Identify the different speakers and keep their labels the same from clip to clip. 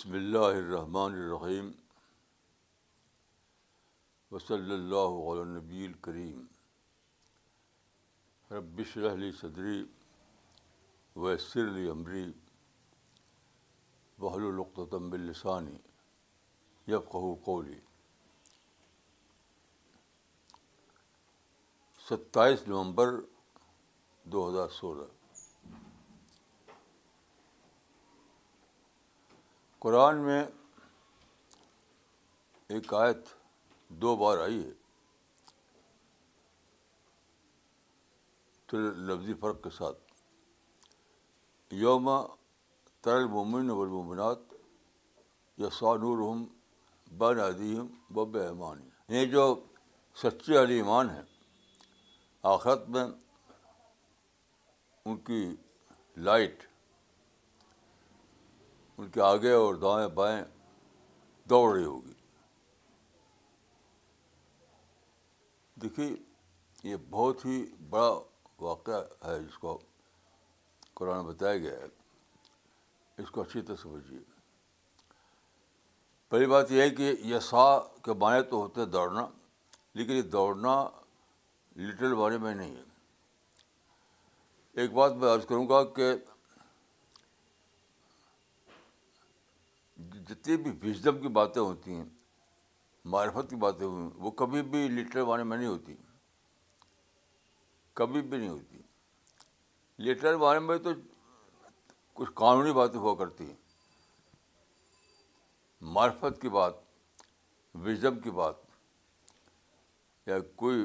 Speaker 1: بسم اللہ الرحمن الرحیم وصلی اللہ علی نبی الکریم ربشر علی صدری ویسر علی عمری بحل القطوطمب باللسانی یفقہ قولی ستائیس نومبر دو ہزار سولہ قرآن میں ایک آیت دو بار آئی ہے تر لفظی فرق کے ساتھ یوم تر المومن والمنات ہم بن عدیم بب ایمان یہ یعنی جو سچے علی ایمان ہیں آخرت میں ان کی لائٹ ان کے آگے اور دائیں بائیں دوڑ رہی ہوگی دیکھیے یہ بہت ہی بڑا واقعہ ہے جس کو قرآن بتایا گیا ہے اس کو اچھی طرح سمجھیے پہلی بات یہ ہے کہ یسا کے معنی تو ہوتے دوڑنا لیکن یہ دوڑنا لٹل بارے میں نہیں ہے ایک بات میں عرض کروں گا کہ جتنی بھی وزڈم کی باتیں ہوتی ہیں معرفت کی باتیں ہوئی ہیں وہ کبھی بھی لیٹر وانے میں نہیں ہوتی کبھی بھی نہیں ہوتی لیٹر وانے میں تو کچھ قانونی باتیں ہوا کرتی ہیں معرفت کی بات وزم کی بات یا کوئی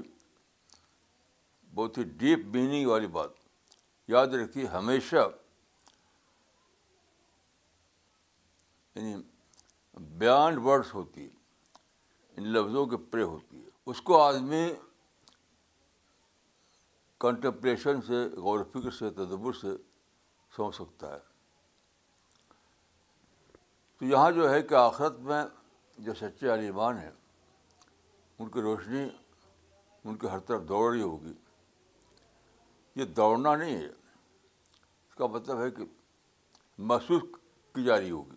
Speaker 1: بہت ہی ڈیپ میننگ والی بات یاد رکھیے ہمیشہ یعنی بیانڈ ورڈس ہوتی ہے ان لفظوں کے پرے ہوتی ہے اس کو آدمی کنٹمپریشن سے غور و فکر سے تدبر سے سمجھ سکتا ہے تو یہاں جو ہے کہ آخرت میں جو سچے علیمان ہیں ان کی روشنی ان کی ہر طرف دوڑ رہی ہوگی یہ دوڑنا نہیں ہے اس کا مطلب ہے کہ محسوس کی جا رہی ہوگی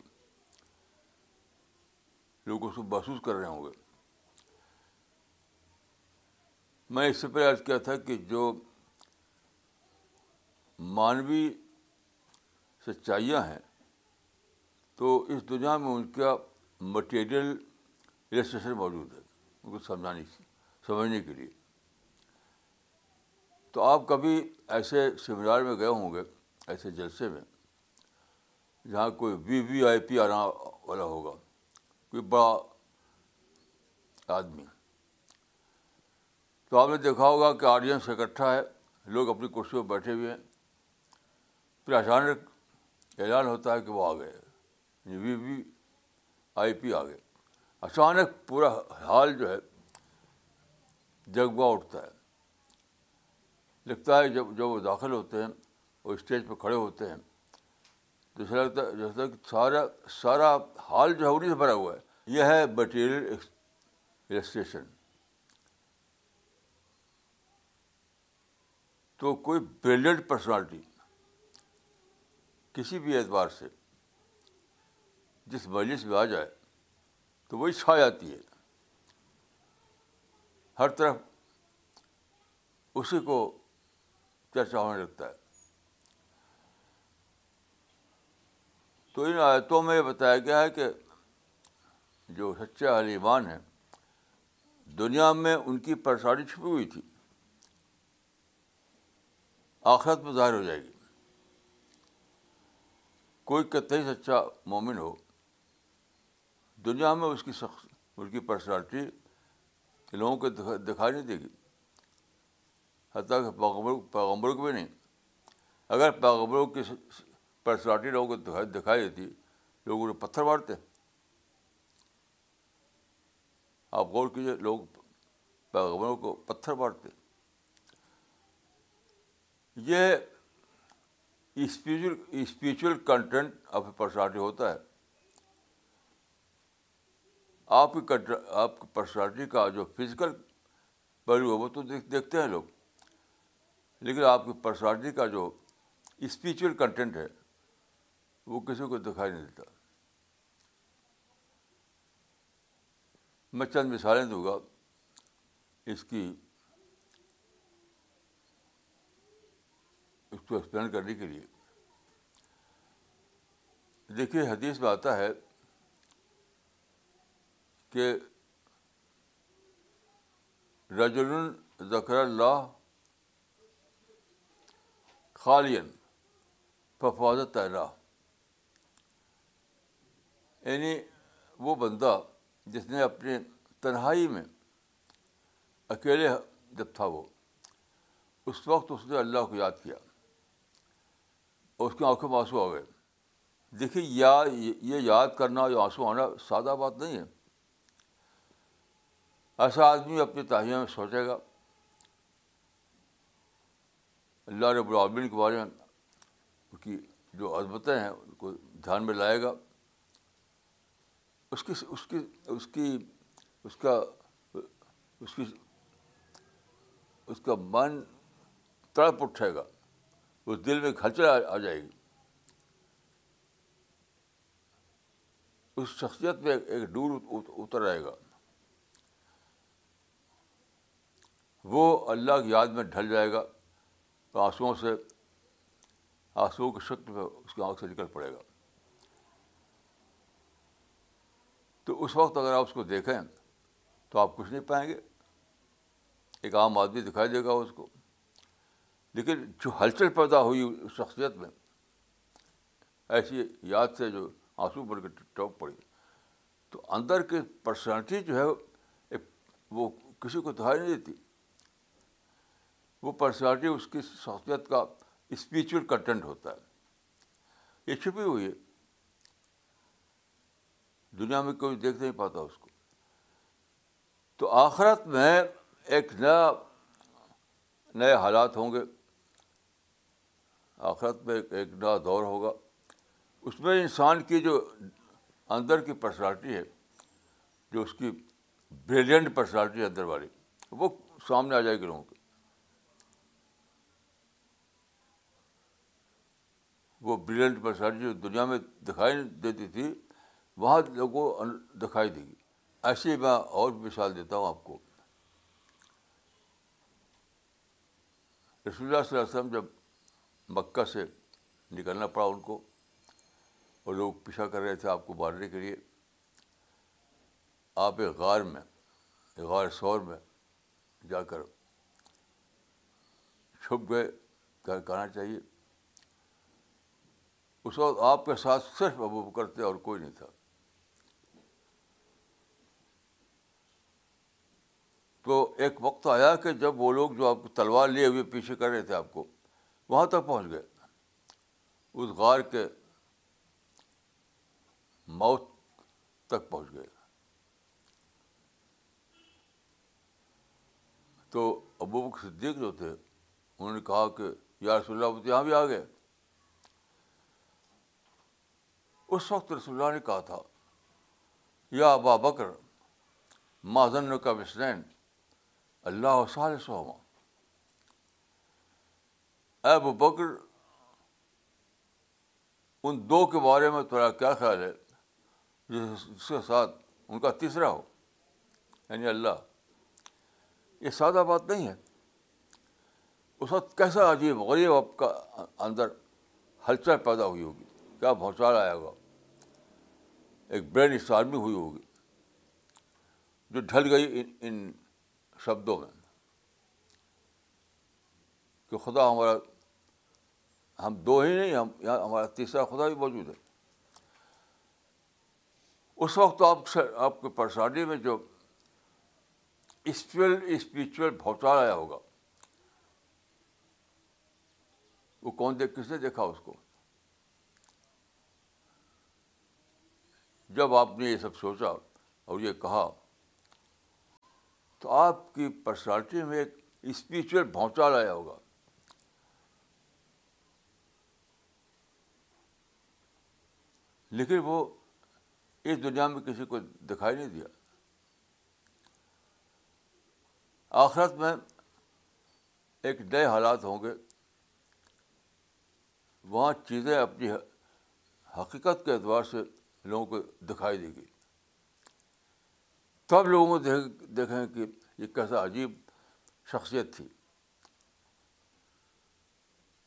Speaker 1: لوگ اس کو محسوس کر رہے ہوں گے میں اس سے پہلے عرض کیا تھا کہ جو مانوی سچائیاں ہیں تو اس دنیا میں ان کا مٹیریل رجسٹریشن موجود ہے ان کو سمجھانے سمجھنے کے لیے تو آپ کبھی ایسے سیمینار میں گئے ہوں گے ایسے جلسے میں جہاں کوئی وی وی آئی پی آنا والا ہوگا کوئی بڑا آدمی تو آپ نے دیکھا ہوگا کہ آڈینس اکٹھا ہے لوگ اپنی کرسی پہ بیٹھے ہوئے ہیں پھر اچانک اعلان ہوتا ہے کہ وہ آ گئے یعنی وی وی آئی پی آ گئے اچانک پورا حال جو ہے جگوا اٹھتا ہے لگتا ہے جب جب وہ داخل ہوتے ہیں وہ اسٹیج پہ کھڑے ہوتے ہیں لگتا ہے سارا سارا حال جو ہے انہیں سے بھرا ہوا ہے یہ ہے مٹیریل السٹریشن تو کوئی بریلڈ پرسنالٹی کسی بھی اعتبار سے جس مجلس میں آ جائے تو وہی چھا جاتی ہے ہر طرف اسی کو چرچا ہونے لگتا ہے تو ان آیتوں میں یہ بتایا گیا ہے کہ جو سچے ایمان ہیں دنیا میں ان کی پریشانی چھپی ہوئی تھی آخرت میں ظاہر ہو جائے گی کوئی کہتے ہی سچا مومن ہو دنیا میں اس کی شخص ان کی پرسنالٹی لوگوں کو دکھائی نہیں دے گی حتیٰ کہ پیغمبر کو بھی نہیں اگر پیغمبروں کی پرسنالٹی لوگوں کو دکھائی دیتی لوگ انہیں پتھر ہیں آپ غور کیجیے لوگ پیغمبروں کو پتھر مارتے یہ اسپریچل اسپریچل کنٹینٹ آپ پرسنالٹی ہوتا ہے آپ کی آپ کی پرسنالٹی کا جو فزیکل پہلو ہے وہ تو دیکھتے ہیں لوگ لیکن آپ کی پرسنالٹی کا جو اسپریچل کنٹینٹ ہے وہ کسی کو دکھائی نہیں دیتا میں چند مثالیں دوں گا اس کی اس کو ایکسپلین کرنے کے لیے دیکھیے حدیث میں آتا ہے کہ رجل ذکر اللہ خالین ففاظت اللہ یعنی وہ بندہ جس نے اپنے تنہائی میں اکیلے جب تھا وہ اس وقت اس نے اللہ کو یاد کیا اور اس کی آنکھوں میں آنسو آ گئے دیکھیے یا یہ یاد کرنا یا آنسو آنا سادہ بات نہیں ہے ایسا آدمی اپنے تاہیہ میں سوچے گا اللہ رب العبین کے بارے میں کی جو عظمتیں ہیں ان کو دھیان میں لائے گا اس کی اس کی اس کی اس کا اس کی اس کا من تڑپ اٹھے گا اس دل میں کھلچل آ جائے گی اس شخصیت میں ایک ڈور اتر آئے گا وہ اللہ کی یاد میں ڈھل جائے گا آنسوؤں سے آنسوؤں کی شکل میں اس کی آنکھ سے نکل پڑے گا تو اس وقت اگر آپ اس کو دیکھیں تو آپ کچھ نہیں پائیں گے ایک عام آدمی دکھائی دے گا اس کو لیکن جو ہلچل پیدا ہوئی اس شخصیت میں ایسی یاد سے جو آنسو بڑھ کے ٹک پڑی تو اندر کی پرسنالٹی جو ہے وہ کسی کو دہائی نہیں دیتی وہ پرسنالٹی اس کی شخصیت کا اسپریچل کنٹینٹ ہوتا ہے یہ چھپی ہوئی ہے دنیا میں کوئی دیکھ نہیں پاتا اس کو تو آخرت میں ایک نیا نئے حالات ہوں گے آخرت میں ایک نیا دور ہوگا اس میں انسان کی جو اندر کی پرسنالٹی ہے جو اس کی بریلینٹ پرسنالٹی ہے اندر والی وہ سامنے آ جائے گی لوگوں کے وہ بریلینٹ پرسنالٹی جو دنیا میں دکھائی دیتی تھی وہاں لوگوں کو دکھائی دے گی ایسے میں اور مثال دیتا ہوں آپ کو رسول اللہ صلی اللہ علیہ وسلم جب مکہ سے نکلنا پڑا ان کو اور لوگ پیشہ کر رہے تھے آپ کو مارنے کے لیے آپ ایک غار میں ایک غار سور میں جا کر چھپ گئے گھر چاہیے اس وقت آپ کے ساتھ صرف ابو بکر تھے اور کوئی نہیں تھا تو ایک وقت آیا کہ جب وہ لوگ جو آپ کو تلوار لیے ہوئے پیچھے کر رہے تھے آپ کو وہاں تک پہنچ گئے اس غار کے موت تک پہنچ گئے تو ابو بک صدیق جو تھے انہوں نے کہا کہ رسول اللہ تو یہاں بھی آ گئے اس وقت رسول اللہ نے کہا تھا یا ابا بکر معذن کا وسنین اللہ و صحمہ اے بکر ان دو کے بارے میں تھوڑا کیا خیال ہے جس کے ساتھ ان کا تیسرا ہو یعنی اللہ یہ سادہ بات نہیں ہے اس وقت کیسا عجیب غریب آپ کا اندر ہلچل پیدا ہوئی ہوگی کیا بھوچال آیا ہوگا ایک برین اسٹارمی ہوئی ہوگی جو ڈھل گئی ان شبدوں میں کہ خدا ہمارا ہم دو ہی نہیں ہم یہاں ہمارا تیسرا خدا بھی موجود ہے اس وقت آپ آپ کے پریشانی میں جو اسپرل اسپریچل بھوچال آیا ہوگا وہ کون دیکھ کس نے دیکھا اس کو جب آپ نے یہ سب سوچا اور یہ کہا تو آپ کی پرسنالٹی میں ایک اسپریچل بھونچال آیا ہوگا لیکن وہ اس دنیا میں کسی کو دکھائی نہیں دیا آخرت میں ایک نئے حالات ہوں گے وہاں چیزیں اپنی حقیقت کے اعتبار سے لوگوں کو دکھائی دے گی تو آپ لوگوں کو دیکھیں کہ یہ کیسا عجیب شخصیت تھی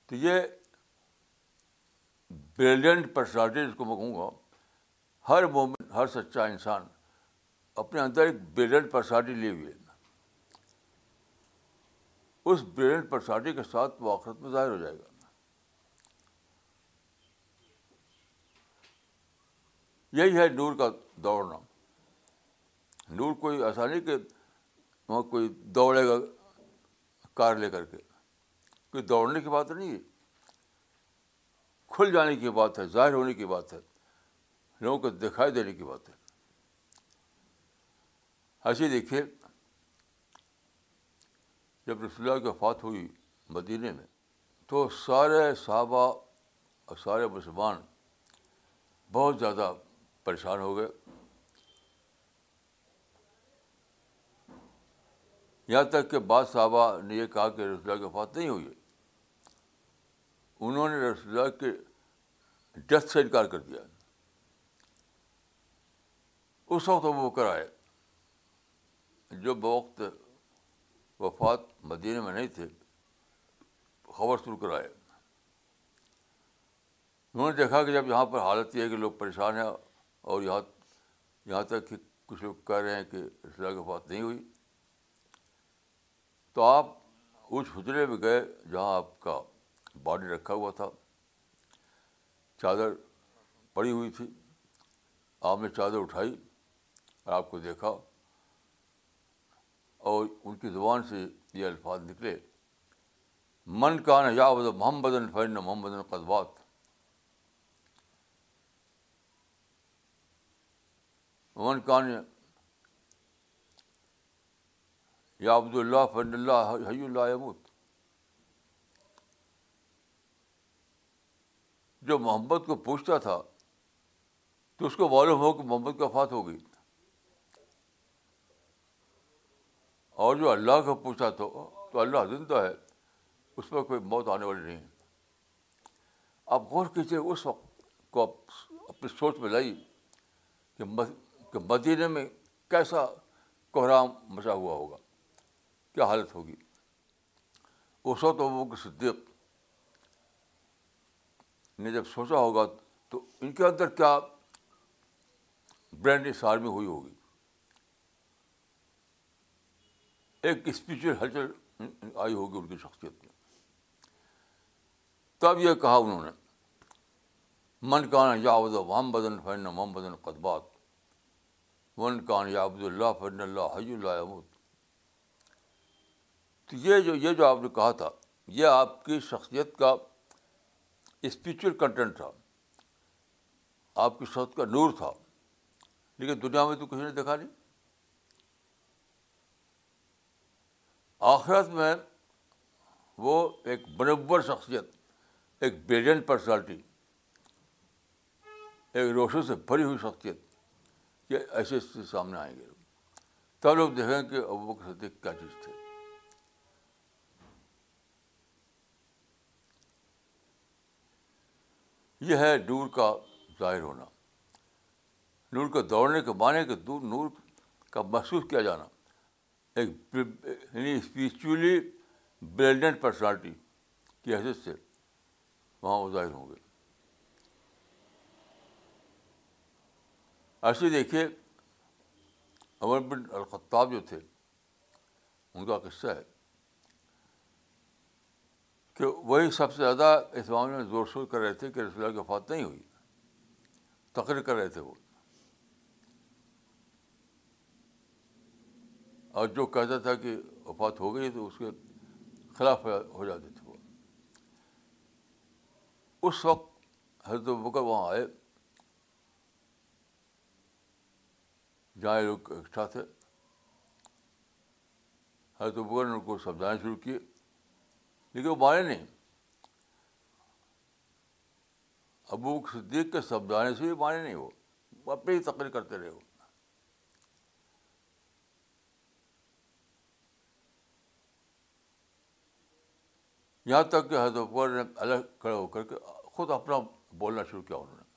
Speaker 1: تو یہ بریلینٹ پرسنالٹی جس کو میں کہوں گا ہر مومن ہر سچا انسان اپنے اندر ایک بریلینٹ پرسنالٹی لی ہوئی ہے اس بریلینٹ پرسنالٹی کے ساتھ وہ آخرت میں ظاہر ہو جائے گا یہی ہے نور کا دوڑنا نور کوئی ایسا نہیں کہ وہاں کوئی دوڑے گا کار لے کر کے کوئی دوڑنے کی بات نہیں ہے کھل جانے کی بات ہے ظاہر ہونے کی بات ہے لوگوں کو دکھائی دینے کی بات ہے ایسے دیکھیے جب رسول اللہ کی وفات ہوئی مدینہ میں تو سارے صحابہ اور سارے مسلمان بہت زیادہ پریشان ہو گئے یہاں تک کہ باد صاحبہ نے یہ کہا کہ رسول اللہ وفات نہیں ہوئی انہوں نے رسول اللہ کے ڈیتھ سے انکار کر دیا اس وقت وہ وہ کرائے جو بوقت وفات مدینہ میں نہیں تھے خبر شروع کرائے انہوں نے دیکھا کہ جب یہاں پر حالت یہ ہے کہ لوگ پریشان ہیں اور یہاں یہاں تک کہ کچھ لوگ کہہ رہے ہیں کہ رسول اللہ وفات نہیں ہوئی تو آپ اس حجرے میں گئے جہاں آپ کا باڈی رکھا ہوا تھا چادر پڑی ہوئی تھی آپ نے چادر اٹھائی اور آپ کو دیکھا اور ان کی زبان سے یہ الفاظ نکلے من کا کان حیاب محمد محمد القدات من کان یا عبد اللہ فن اللہ حی اللہ جو محمد کو پوچھتا تھا تو اس کو معلوم ہو کہ محمد کا فات ہو گئی اور جو اللہ کو پوچھا تو تو اللہ زندہ ہے اس میں کوئی موت آنے والی نہیں آپ غور کیجیے اس وقت کو آپ اپنی سوچ میں لائی کہ مدینہ میں کیسا کوحرام مچا ہوا ہوگا کیا حالت ہوگی ابو تو صدیق نے جب سوچا ہوگا تو ان کے اندر کیا برینڈ اس آرمی ہوئی ہوگی ایک اسپریچل ہلچل آئی ہوگی ان کی شخصیت میں تب یہ کہا انہوں نے من کان حجاب مم بدن قدبات من کان یابد اللہ فن اللہ حج اللہ تو یہ جو یہ جو آپ نے کہا تھا یہ آپ کی شخصیت کا اسپریچل کنٹینٹ تھا آپ کی شخص کا نور تھا لیکن دنیا میں تو کسی نے دیکھا نہیں آخرت میں وہ ایک بربر شخصیت ایک بریلینٹ پرسنالٹی ایک روشنی سے بھری ہوئی شخصیت یہ ایسے سامنے آئیں گے تب لوگ دیکھیں کہ ابو بکر صدیق کیا چیز تھے یہ ہے نور کا ظاہر ہونا نور کا دوڑنے کے معنی کہ دور نور کا محسوس کیا جانا ایک یعنی اسپریچولی بریلڈنٹ پرسنالٹی کی حیثیت سے وہاں وہ ظاہر ہوں گے ایسے دیکھیے امر الخطاب جو تھے ان کا قصہ ہے تو وہی سب سے زیادہ اس معاملے میں زور شور کر رہے تھے کہ رسول اللہ کی وفات نہیں ہوئی تقریر کر رہے تھے وہ اور جو کہتا تھا کہ وفات ہو گئی تو اس کے خلاف ہو جاتے تھے وہ اس وقت حضرت بکر وہاں آئے جہاں لوگ اکٹھا تھے حضرت بکر نے ان کو سمجھانا شروع کیے لیکن وہ مانے نہیں ابو صدیق کے سمجھانے سے بھی مانے نہیں وہ اپنی تقریر کرتے رہے وہ یہاں تک کہ حضرت اکبر نے الگ کھڑے ہو کر کے خود اپنا بولنا شروع کیا انہوں نے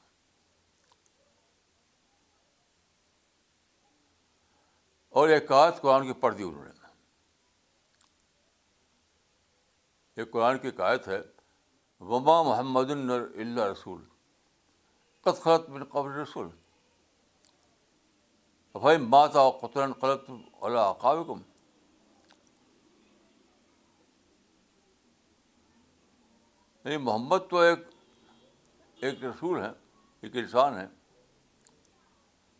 Speaker 1: اور ایک ایکت قرآن کی پڑھ دی انہوں نے ایک قرآن کی قائد ہے وما محمد اللہ رسول قبل رسول بھائی ماتا قطر اللہ نہیں محمد تو ایک ایک رسول ہیں ایک انسان ہے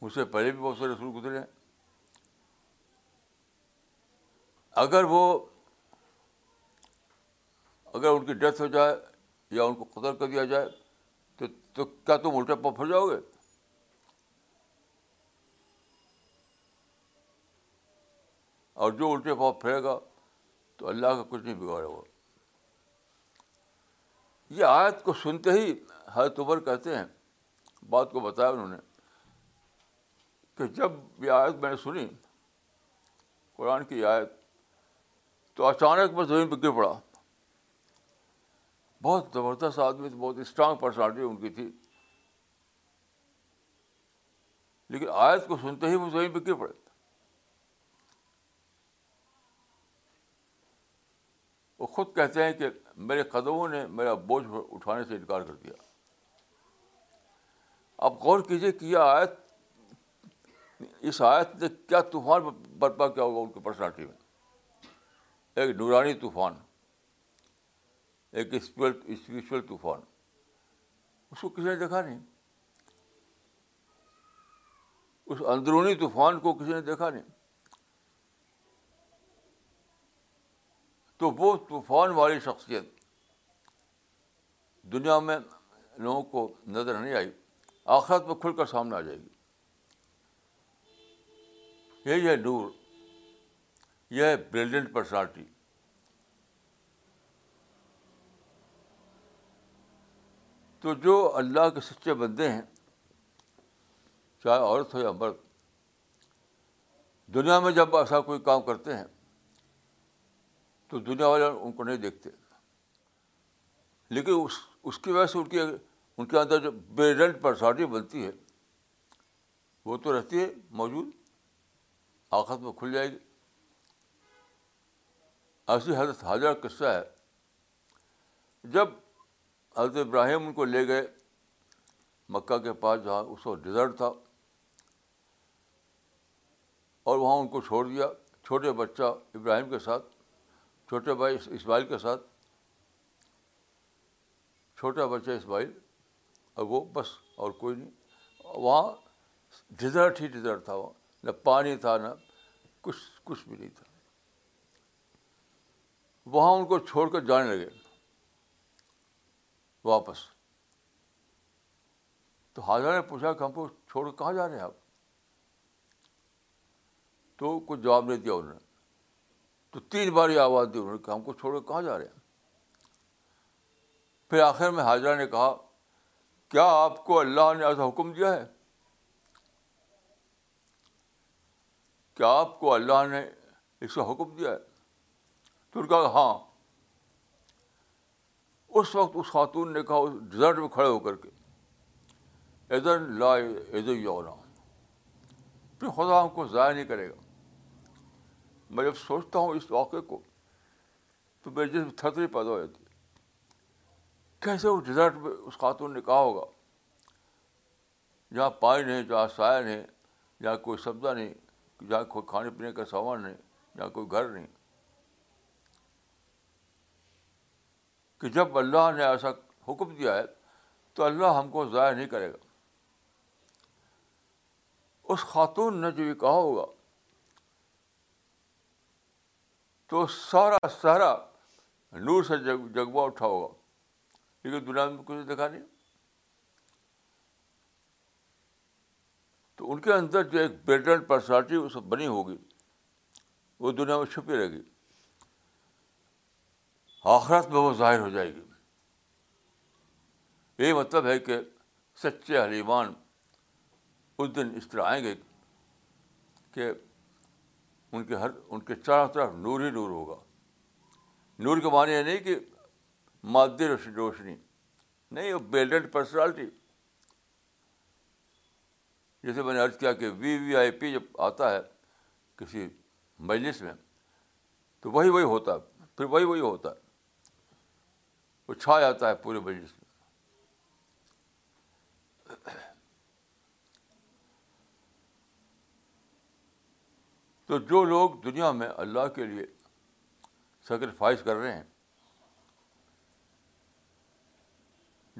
Speaker 1: اس سے پہلے بھی بہت سے رسول گزرے ہیں اگر وہ اگر ان کی ڈیتھ ہو جائے یا ان کو قتل کر دیا جائے تو کیا تم الٹے پاپ پھر جاؤ گے اور جو الٹے پاپ پھیرے گا تو اللہ کا کچھ نہیں بگاڑے گا یہ آیت کو سنتے ہی ہر عمر کہتے ہیں بات کو بتایا انہوں نے کہ جب یہ آیت میں نے سنی قرآن کی آیت تو اچانک میں زمین پہ گر پڑا بہت زبردست آدمی بہت اسٹرانگ پرسنالٹی ان کی تھی لیکن آیت کو سنتے ہی وہ زمین پہ گر پڑے وہ خود کہتے ہیں کہ میرے قدموں نے میرا بوجھ اٹھانے سے انکار کر دیا آپ غور کیجیے کہ یہ آیت اس آیت نے کیا طوفان برپا کیا ہوگا ان کی پرسنالٹی میں ایک نورانی طوفان ایک اسپریچل طوفان اس کو کسی نے دیکھا نہیں اس اندرونی طوفان کو کسی نے دیکھا نہیں تو وہ طوفان والی شخصیت دنیا میں لوگوں کو نظر نہیں آئی آخرت میں کھل کر سامنے آ جائے گی یہی ہے نور یہ ہے بریلینٹ پرسنالٹی تو جو اللہ کے سچے بندے ہیں چاہے عورت ہو یا مرد دنیا میں جب ایسا کوئی کام کرتے ہیں تو دنیا والے ان کو نہیں دیکھتے لیکن اس اس کی وجہ سے ان کی ان کے اندر جو بے رنٹ بنتی ہے وہ تو رہتی ہے موجود آخت میں کھل جائے گی ایسی حضرت حاضر قصہ ہے جب حضرت ابراہیم ان کو لے گئے مکہ کے پاس جہاں اس وقت ڈیزرٹ تھا اور وہاں ان کو چھوڑ دیا چھوٹے بچہ ابراہیم کے ساتھ چھوٹے بھائی اسماعیل کے ساتھ چھوٹا بچہ اسماعیل اور وہ بس اور کوئی نہیں وہاں ڈیزرٹ ہی ڈیزرٹ تھا وہاں نہ پانی تھا نہ کچھ کچھ بھی نہیں تھا وہاں ان کو چھوڑ کر جانے لگے واپس تو حاضر نے پوچھا کہ ہم کو چھوڑ کہاں جا رہے ہیں آپ تو کچھ جواب نہیں دیا انہوں نے تو تین بار یہ آواز دی انہوں نے کہ ہم کو چھوڑ کے کہاں جا رہے ہیں پھر آخر میں حاضرہ نے کہا کیا آپ کو اللہ نے ایسا حکم دیا ہے کیا آپ کو اللہ نے اس کا حکم دیا ہے تو ان کہا ہاں اس وقت اس خاتون نے کہا اس ڈیزرٹ میں کھڑے ہو کر کے ایزن لا ایز یونا پھر خدا ہم کو ضائع نہیں کرے گا میں جب سوچتا ہوں اس واقعے کو تو میرے جسم تھتری پیدا ہو جاتی کیسے اس ڈیزرٹ میں اس خاتون نے کہا ہوگا جہاں پانی نہیں جہاں سایہ نہیں جہاں کوئی سبزہ نہیں جہاں کوئی کھانے پینے کا سامان نہیں جہاں کوئی گھر نہیں کہ جب اللہ نے ایسا حکم دیا ہے تو اللہ ہم کو ضائع نہیں کرے گا اس خاتون نے جو یہ کہا ہوگا تو سارا سارا نور سے جگ جگوا اٹھا ہوگا لیکن دنیا میں کچھ دکھا نہیں تو ان کے اندر جو ایک برٹر پرسنالٹی وہ سب بنی ہوگی وہ دنیا میں چھپی رہے گی آخرت میں وہ ظاہر ہو جائے گی یہ مطلب ہے کہ سچے حلیمان اس دن اس طرح آئیں گے کہ ان کے ہر ان کے چاروں طرف نور ہی نور ہوگا نور کے معنی یہ نہیں کہ مادی روشنی روشنی نہیں وہ بیلڈنٹ پرسنالٹی جیسے میں نے عرض کیا کہ وی وی آئی پی جب آتا ہے کسی مجلس میں تو وہی وہی ہوتا ہے پھر وہی وہی ہوتا ہے وہ چھا جاتا ہے پورے مجلس میں تو جو لوگ دنیا میں اللہ کے لیے سیکریفائز کر رہے ہیں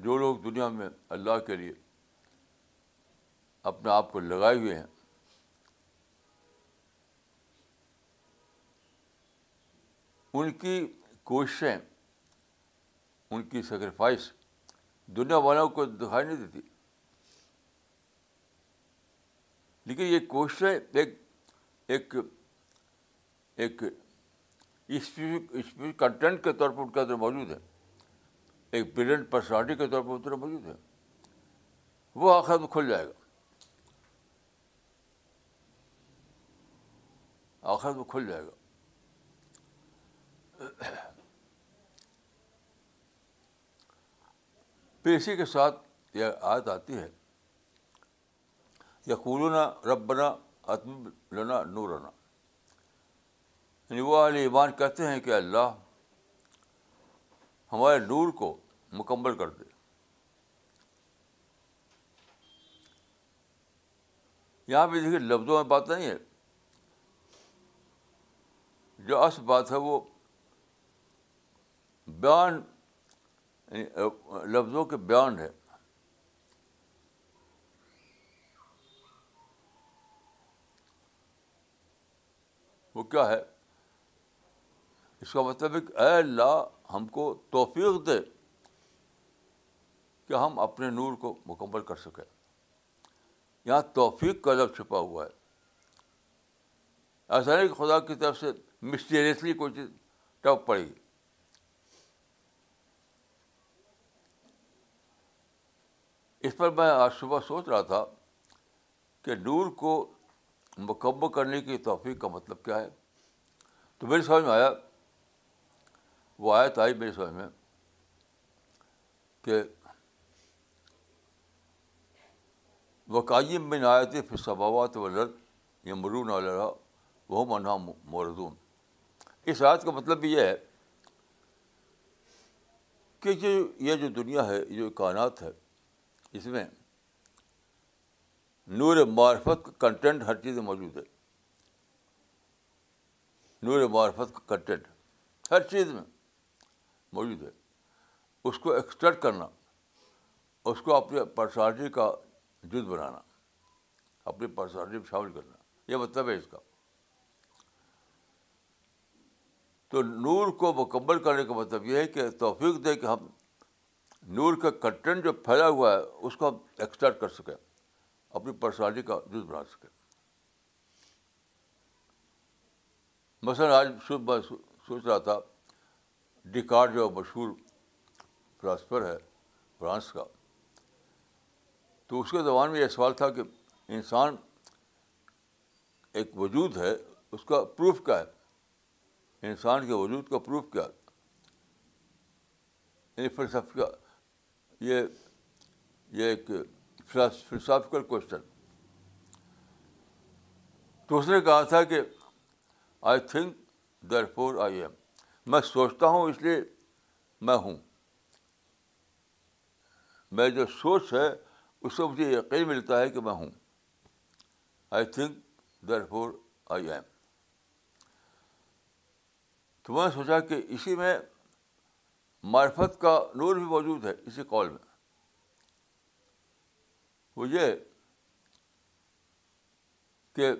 Speaker 1: جو لوگ دنیا میں اللہ کے لیے اپنے آپ کو لگائے ہوئے ہیں ان کی کوششیں ان کی سیکریفائس دنیا والوں کو دکھائی نہیں دیتی لیکن یہ کوششیں ایک ایک ایک اسپیچ کنٹینٹ کے طور پر ان اندر موجود ہے ایک بریلینٹ پرسنالٹی کے طور پر اتنا موجود ہے وہ آخر میں کھل جائے گا آخر میں کھل جائے گا پھر اسی کے ساتھ یہ آیت آتی ہے یقولنا ربنا رب لنا نورنا یعنی وہ علیہ ایمان کہتے ہیں کہ اللہ ہمارے نور کو مکمل کر دے یہاں پہ دیکھیے لفظوں میں بات نہیں ہے جو اصل بات ہے وہ بیان یعنی، لفظوں کے بیان وہ کیا ہے اس کا مطلب ہے کہ اے اللہ ہم کو توفیق دے کہ ہم اپنے نور کو مکمل کر سکیں یہاں توفیق کا لفظ چھپا ہوا ہے ایسا نہیں کہ خدا کی طرف سے مسٹیریسلی کوئی چیز ٹپ پڑی اس پر میں آج صبح سوچ رہا تھا کہ نور کو مکب کرنے کی توفیق کا مطلب کیا ہے تو میری سمجھ میں آیا وہ آیت آئی میرے سمجھ میں کہ وقائم بن آیت پھر فصاوت و لرد یا مرون والا وہ منہ مردون اس آیت کا مطلب بھی یہ ہے کہ جو یہ جو دنیا ہے یہ جو اکانات ہے اس میں نور معرفت کا کنٹینٹ ہر چیز میں موجود ہے نور معرفت کا کنٹینٹ ہر چیز میں موجود ہے اس کو ایکسٹرٹ کرنا اس کو اپنی پرسنالٹی کا جز بنانا اپنی پرسنالٹی میں شامل کرنا یہ مطلب ہے اس کا تو نور کو مکمل کرنے کا مطلب یہ ہے کہ توفیق دے کہ ہم نور کا کنٹینٹ جو پھیلا ہوا ہے اس کو ہم ایکسٹرٹ کر سکیں اپنی پرسنالٹی کا جز بنا سکیں مثلاً آج صبح میں سوچ رہا تھا ڈیکارڈ جو مشہور فلاسفر ہے فرانس کا تو اس کے زبان میں یہ سوال تھا کہ انسان ایک وجود ہے اس کا پروف کیا ہے انسان کے وجود کا پروف کیا ہے یعنی کا یہ یہ ایک فلسافیکل کوشچن تو اس نے کہا تھا کہ I think therefore I am میں سوچتا ہوں اس لیے میں ہوں میں جو سوچ ہے اس سے مجھے یقین ملتا ہے کہ میں ہوں I think therefore I am میں نے سوچا کہ اسی میں معرفت کا نور بھی موجود ہے اسی قول میں وہ یہ کہ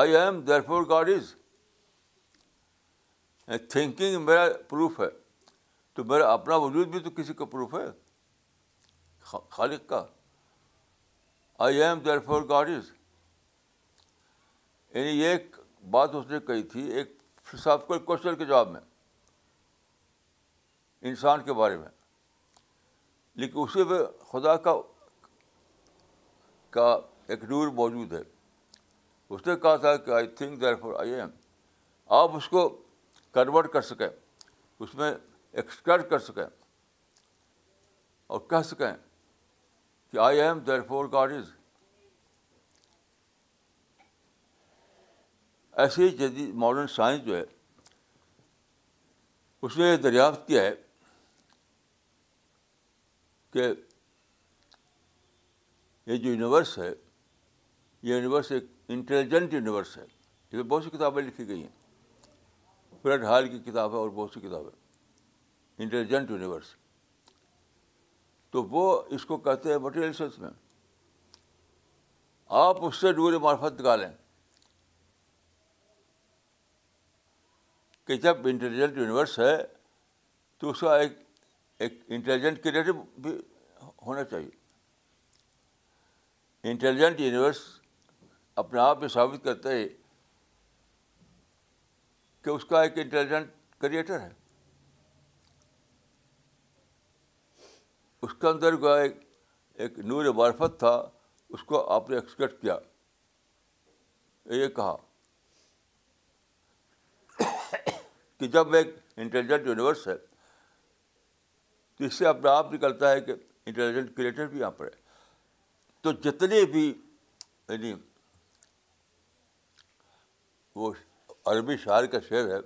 Speaker 1: I am therefore God is thinking میرا پروف ہے تو میرا اپنا وجود بھی تو کسی کا پروف ہے خالق کا I am therefore God is یعنی ایک بات اس نے کہی تھی ایک فلسافیکل کوشچن کے جواب میں انسان کے بارے میں لیکن اسی پہ خدا کا کا ایک نور موجود ہے اس نے کہا تھا کہ I think therefore I am آپ اس کو کنورٹ کر سکیں اس میں ایکسکرٹ کر سکیں اور کہہ سکیں کہ I am therefore God is ہی جدید ماڈرن سائنس جو ہے اس نے یہ دریافت کیا ہے کہ یہ جو یونیورس ہے یہ یونیورس ایک انٹیلیجنٹ یونیورس ہے اس میں بہت سی کتابیں لکھی گئی ہیں فریڈ ہال کی کتاب ہے اور بہت سی کتابیں انٹیلیجنٹ یونیورس تو وہ اس کو کہتے ہیں مٹیریلسلس میں آپ اس سے ڈوری معرفت نکالیں کہ جب انٹیلیجنٹ یونیورس ہے تو اس کا ایک ایک انٹیلیجنٹ کریٹو بھی ہونا چاہیے انٹیلیجنٹ یونیورس اپنے آپ میں ثابت کرتا ہے کہ اس کا ایک انٹیلیجنٹ کریٹر ہے اس کے اندر کا ایک ایک نور معرفت تھا اس کو آپ نے ایکسپیکٹ کیا یہ کہا کہ جب ایک انٹیلیجنٹ یونیورس ہے تو اس سے اپنا آپ نکلتا ہے کہ انٹیلیجنٹ کریٹر بھی یہاں پر ہے تو جتنے بھی یعنی وہ عربی شاعر کا شعر ہے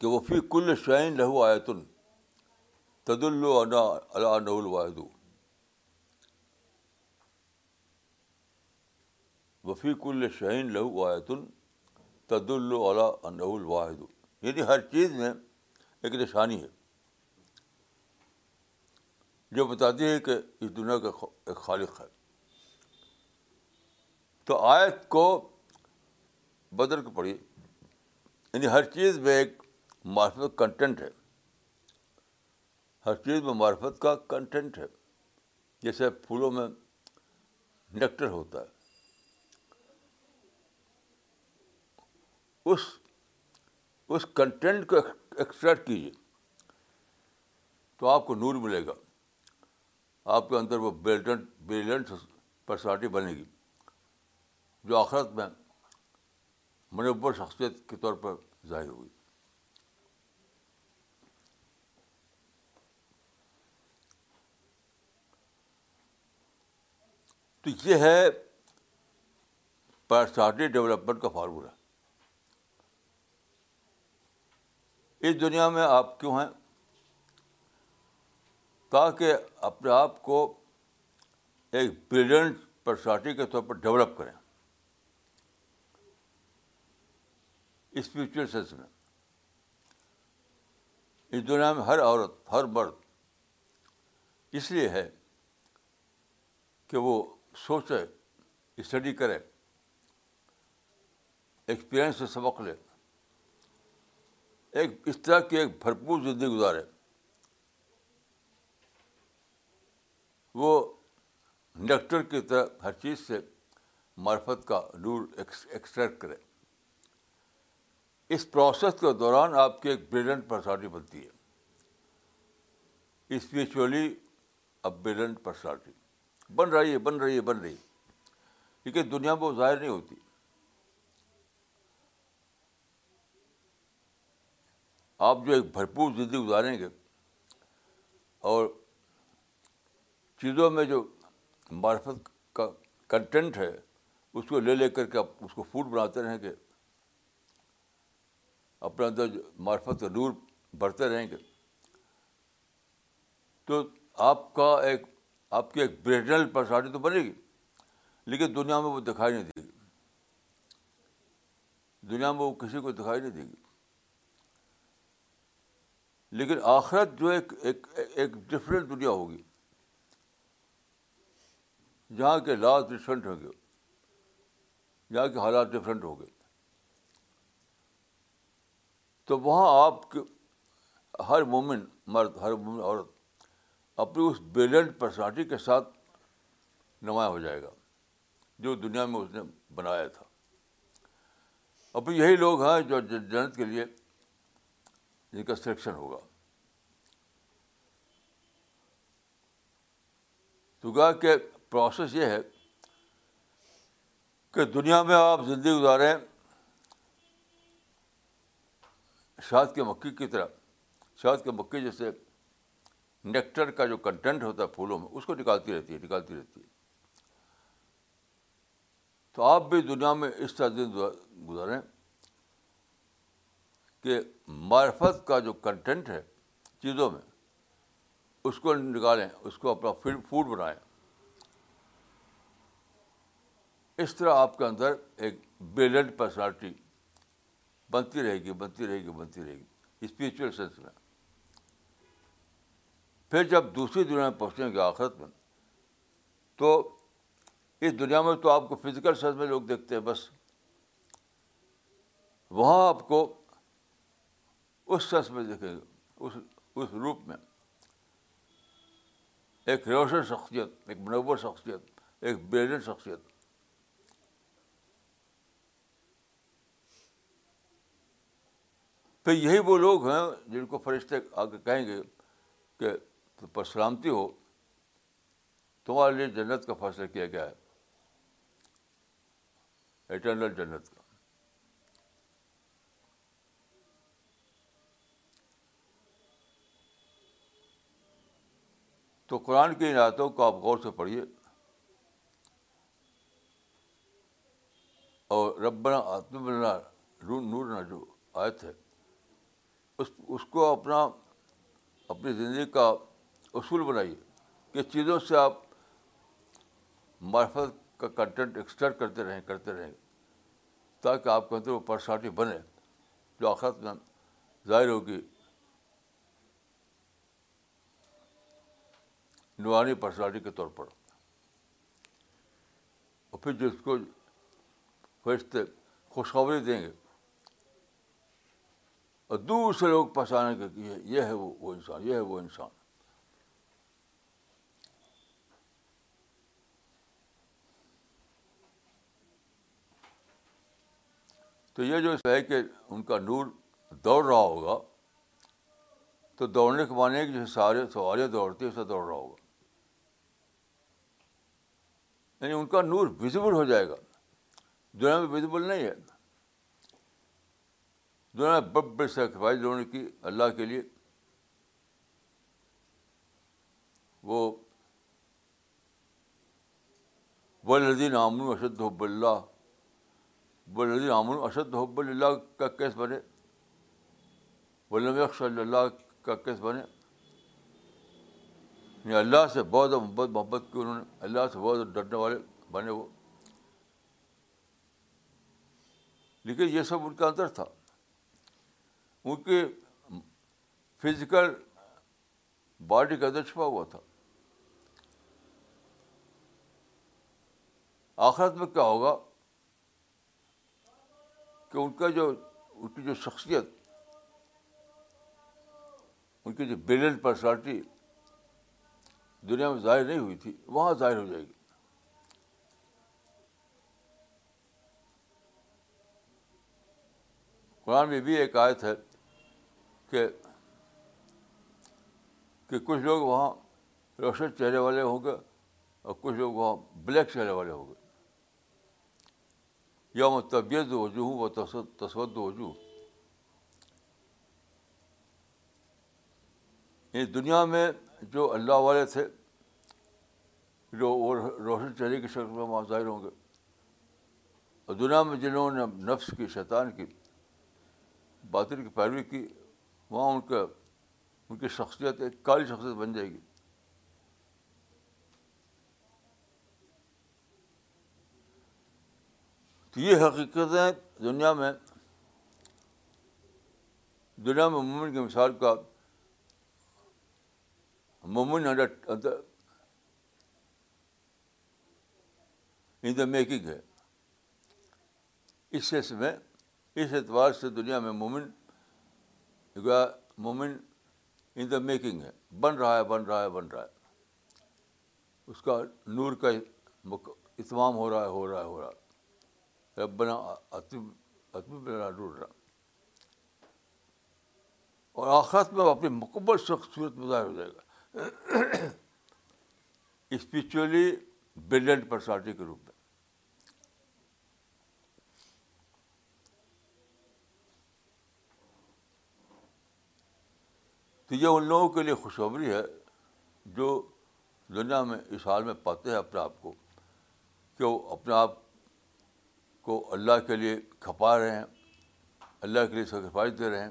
Speaker 1: کہ وہ فی کل شعین لہو آیتن تد الواحد وفیق کل شاہین لہو آیتن تد اللہ الواحد یعنی ہر چیز میں ایک نشانی ہے جو بتاتی ہے کہ اس دنیا کا ایک خالق ہے تو آیت کو بدل کے پڑھی یعنی ہر چیز میں ایک معرفت کنٹینٹ ہے ہر چیز میں معرفت کا کنٹینٹ ہے جیسے پھولوں میں نیکٹر ہوتا ہے اس اس کنٹینٹ کو ایکسٹریکٹ کیجیے تو آپ کو نور ملے گا آپ کے اندر وہ بریلنٹ بریلنٹ پرسنالٹی بنے گی جو آخرت میں منور شخصیت کے طور پر ظاہر ہوئی تو یہ ہے پرسنالٹی ڈیولپمنٹ کا فارمولہ اس دنیا میں آپ کیوں ہیں تاکہ اپنے آپ کو ایک بریلینٹ پرسنالٹی کے طور پر ڈیولپ کریں اسپریچل سینس میں اس دنیا میں ہر عورت ہر مرد اس لیے ہے کہ وہ سوچے اسٹڈی کرے ایکسپیرئنس سے سبق لے ایک اس طرح کی ایک بھرپور زندگی گزارے وہ ڈاکٹر کی طرح ہر چیز سے مرفت کا نور ایکسٹریکٹ کرے اس پروسیس کے دوران آپ کی ایک بریلنٹ پرسنالٹی بنتی ہے اسپریچولی اب بریلنٹ پرسنالٹی بن رہی ہے بن رہی ہے بن رہی ہے کیونکہ دنیا میں ظاہر نہیں ہوتی آپ جو ایک بھرپور زندگی گزاریں گے اور چیزوں میں جو معرفت کا کنٹینٹ ہے اس کو لے لے کر کے آپ اس کو فوڈ بناتے رہیں گے اپنے اندر جو معرفت کا نور بڑھتے رہیں گے تو آپ کا ایک آپ کی ایک بریڈنل پرسنالٹی تو بنے گی لیکن دنیا میں وہ دکھائی نہیں دے گی دنیا میں وہ کسی کو دکھائی نہیں دے گی لیکن آخرت جو ایک ایک ایک ڈفرینٹ دنیا ہوگی جہاں کے لاز ڈفرینٹ ہوں گے جہاں کے حالات ڈفرینٹ ہوں گے تو وہاں آپ کے ہر مومن مرد ہر مومن عورت اپنی اس بیلنٹ پرسنالٹی کے ساتھ نمایاں ہو جائے گا جو دنیا میں اس نے بنایا تھا اب یہی لوگ ہیں جو جنت کے لیے کا سلیکشن ہوگا تو گا کہ پروسیس یہ ہے کہ دنیا میں آپ زندگی گزاریں شاد کے مکھی کی طرح شاد کے مکھی جیسے نیکٹر کا جو کنٹینٹ ہوتا ہے پھولوں میں اس کو نکالتی رہتی ہے نکالتی رہتی ہے تو آپ بھی دنیا میں اس طرح زندگی گزاریں کہ معرفت کا جو کنٹینٹ ہے چیزوں میں اس کو نکالیں اس کو اپنا فیڈ فوڈ بنائیں اس طرح آپ کے اندر ایک بیلنڈ پرسنالٹی بنتی رہے گی بنتی رہے گی بنتی رہے گی اسپریچل سینس میں پھر جب دوسری دنیا میں پہنچیں گے آخرت میں تو اس دنیا میں تو آپ کو فزیکل سینس میں لوگ دیکھتے ہیں بس وہاں آپ کو اس سس میں دیکھیں گا اس روپ میں ایک روشن شخصیت ایک منور شخصیت ایک شخصیت پھر یہی وہ لوگ ہیں جن کو فرشتے آ کے کہیں گے کہ پر سلامتی ہو تمہارے لیے جنت کا فیصلہ کیا گیا ہے اٹرنل جنت کا تو قرآن کی ان آیتوں کو آپ غور سے پڑھیے اور ربنا آتم بلنا نور نہ جو آیت ہے اس اس کو اپنا اپنی زندگی کا اصول بنائیے کہ چیزوں سے آپ معرفت کا کنٹینٹ ایکسٹرٹ کرتے رہیں کرتے رہیں تاکہ آپ کے اندر وہ پرسنالٹی بنے جو آخرت میں ظاہر ہوگی نورانی پرسنالٹی کے طور پر اور پھر جو اس کو فرشتے خوشخبری دیں گے اور دوسرے لوگ پہچانیں گے کہ یہ ہے وہ انسان یہ ہے وہ انسان تو یہ جو ہے کہ ان کا نور دوڑ رہا ہوگا تو دوڑنے کے معنی کہ سارے سواریاں دوڑتی ہے اسے دوڑ رہا ہوگا یعنی ان کا نور وزبل ہو جائے گا دنیا میں وزبل نہیں ہے دنیا میں بڑے سیکریفائز لوگوں کی اللہ کے لیے وہ بلدین امن اشد حب اللہ بلدین امن اشد حب اللہ کا کیس بنے بلب صلی اللہ کا کیس بنے یعنی اللہ سے بہت محبت محبت کی انہوں نے اللہ سے بہت ڈرنے والے بنے وہ لیکن یہ سب ان کا اندر تھا ان کے فزیکل باڈی کے اندر چھپا ہوا تھا آخرت میں کیا ہوگا کہ ان کا جو ان کی جو شخصیت ان کی جو برین پرسنالٹی دنیا میں ظاہر نہیں ہوئی تھی وہاں ظاہر ہو جائے گی قرآن میں بھی ایک آیت ہے کہ کہ کچھ لوگ وہاں روشن چہرے والے ہوں گے اور کچھ لوگ وہاں بلیک چہرے والے ہوں گے یا وہ طبیعت ہوں وہ تسود وجوہ یعنی دنیا میں جو اللہ والے تھے جو روشن چہرے کی شکل میں وہاں ظاہر ہوں گے اور دنیا میں جنہوں نے نفس کی شیطان کی باطل کی پیروی کی وہاں ان کا ان کی شخصیت ایک کالی شخصیت بن جائے گی تو یہ حقیقتیں دنیا میں دنیا میں مومن کی مثال کا مومن ان دا میکنگ ہے اس میں اس اعتبار سے دنیا میں مومن مومن ان دا میکنگ ہے بن رہا ہے بن رہا ہے بن رہا ہے اس کا نور کا اہتمام ہو رہا ہے ہو رہا ہے ہو رہا ہے رہا اور آخرت میں اپنی مکمل شخص صورت مظاہر ہو جائے گا اسپریچولی بریلینٹ پرسنالٹی کے روپ میں تو یہ ان لوگوں کے لیے خوشخبری ہے جو دنیا میں اس حال میں پاتے ہیں اپنے آپ کو کہ وہ اپنے آپ کو اللہ کے لیے کھپا رہے ہیں اللہ کے لیے سیکریفائز دے رہے ہیں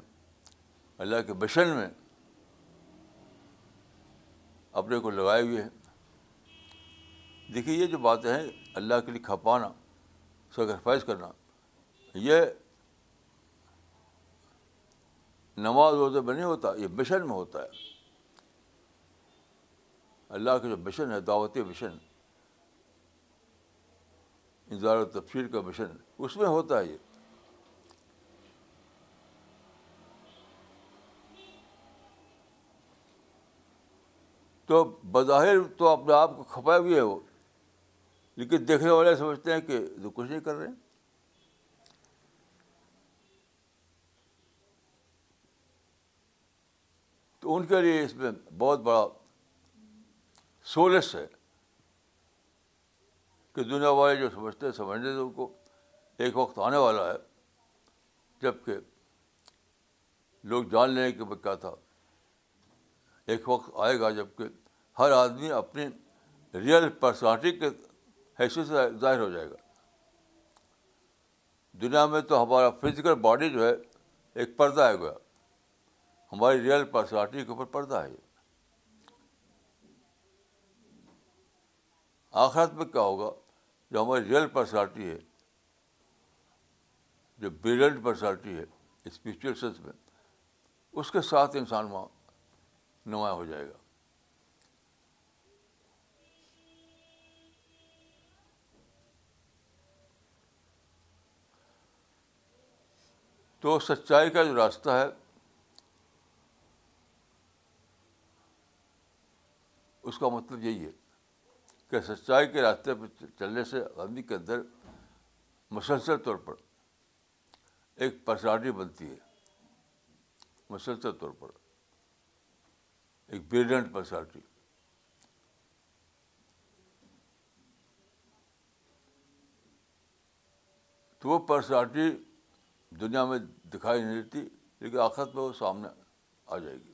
Speaker 1: اللہ کے بشن میں اپنے کو لگائے ہوئے ہیں دیکھیے یہ جو باتیں ہیں اللہ کے لیے کھپانا سیکریفائز کرنا یہ نماز روزے میں نہیں ہوتا یہ مشن میں ہوتا ہے اللہ کا جو مشن ہے دعوت مشن اظہار و تفسیر کا مشن اس میں ہوتا ہے یہ تو بظاہر تو اپنے آپ کو کھپائے ہوئے ہے وہ لیکن دیکھنے والے سمجھتے ہیں کہ تو کچھ نہیں کر رہے ہیں تو ان کے لیے اس میں بہت بڑا سولس ہے کہ دنیا والے جو سمجھتے ہیں سمجھنے ان کو ایک وقت آنے والا ہے جب کہ لوگ جان لیں کہ میں کیا تھا ایک وقت آئے گا جب کہ ہر آدمی اپنی ریئل پرسنالٹی کے حیثیت سے ظاہر ہو جائے گا دنیا میں تو ہمارا فزیکل باڈی جو ہے ایک پردہ ہے گیا ہماری ریئل پرسنالٹی کے اوپر پردہ ہے آخرت میں کیا ہوگا جو ہماری ریئل پرسنالٹی ہے جو بریل پرسنالٹی ہے اسپریچل سینس میں اس کے ساتھ انسان وہاں نمایاں ہو جائے گا تو سچائی کا جو راستہ ہے اس کا مطلب یہی ہے کہ سچائی کے راستے پہ چلنے سے آدمی کے اندر مسلسل طور پر ایک پرسنالٹی بنتی ہے مسلسل طور پر ایک بریلینٹ پرسنالٹی تو وہ پرسنالٹی دنیا میں دکھائی نہیں دیتی لیکن آخرت میں وہ سامنے آ جائے گی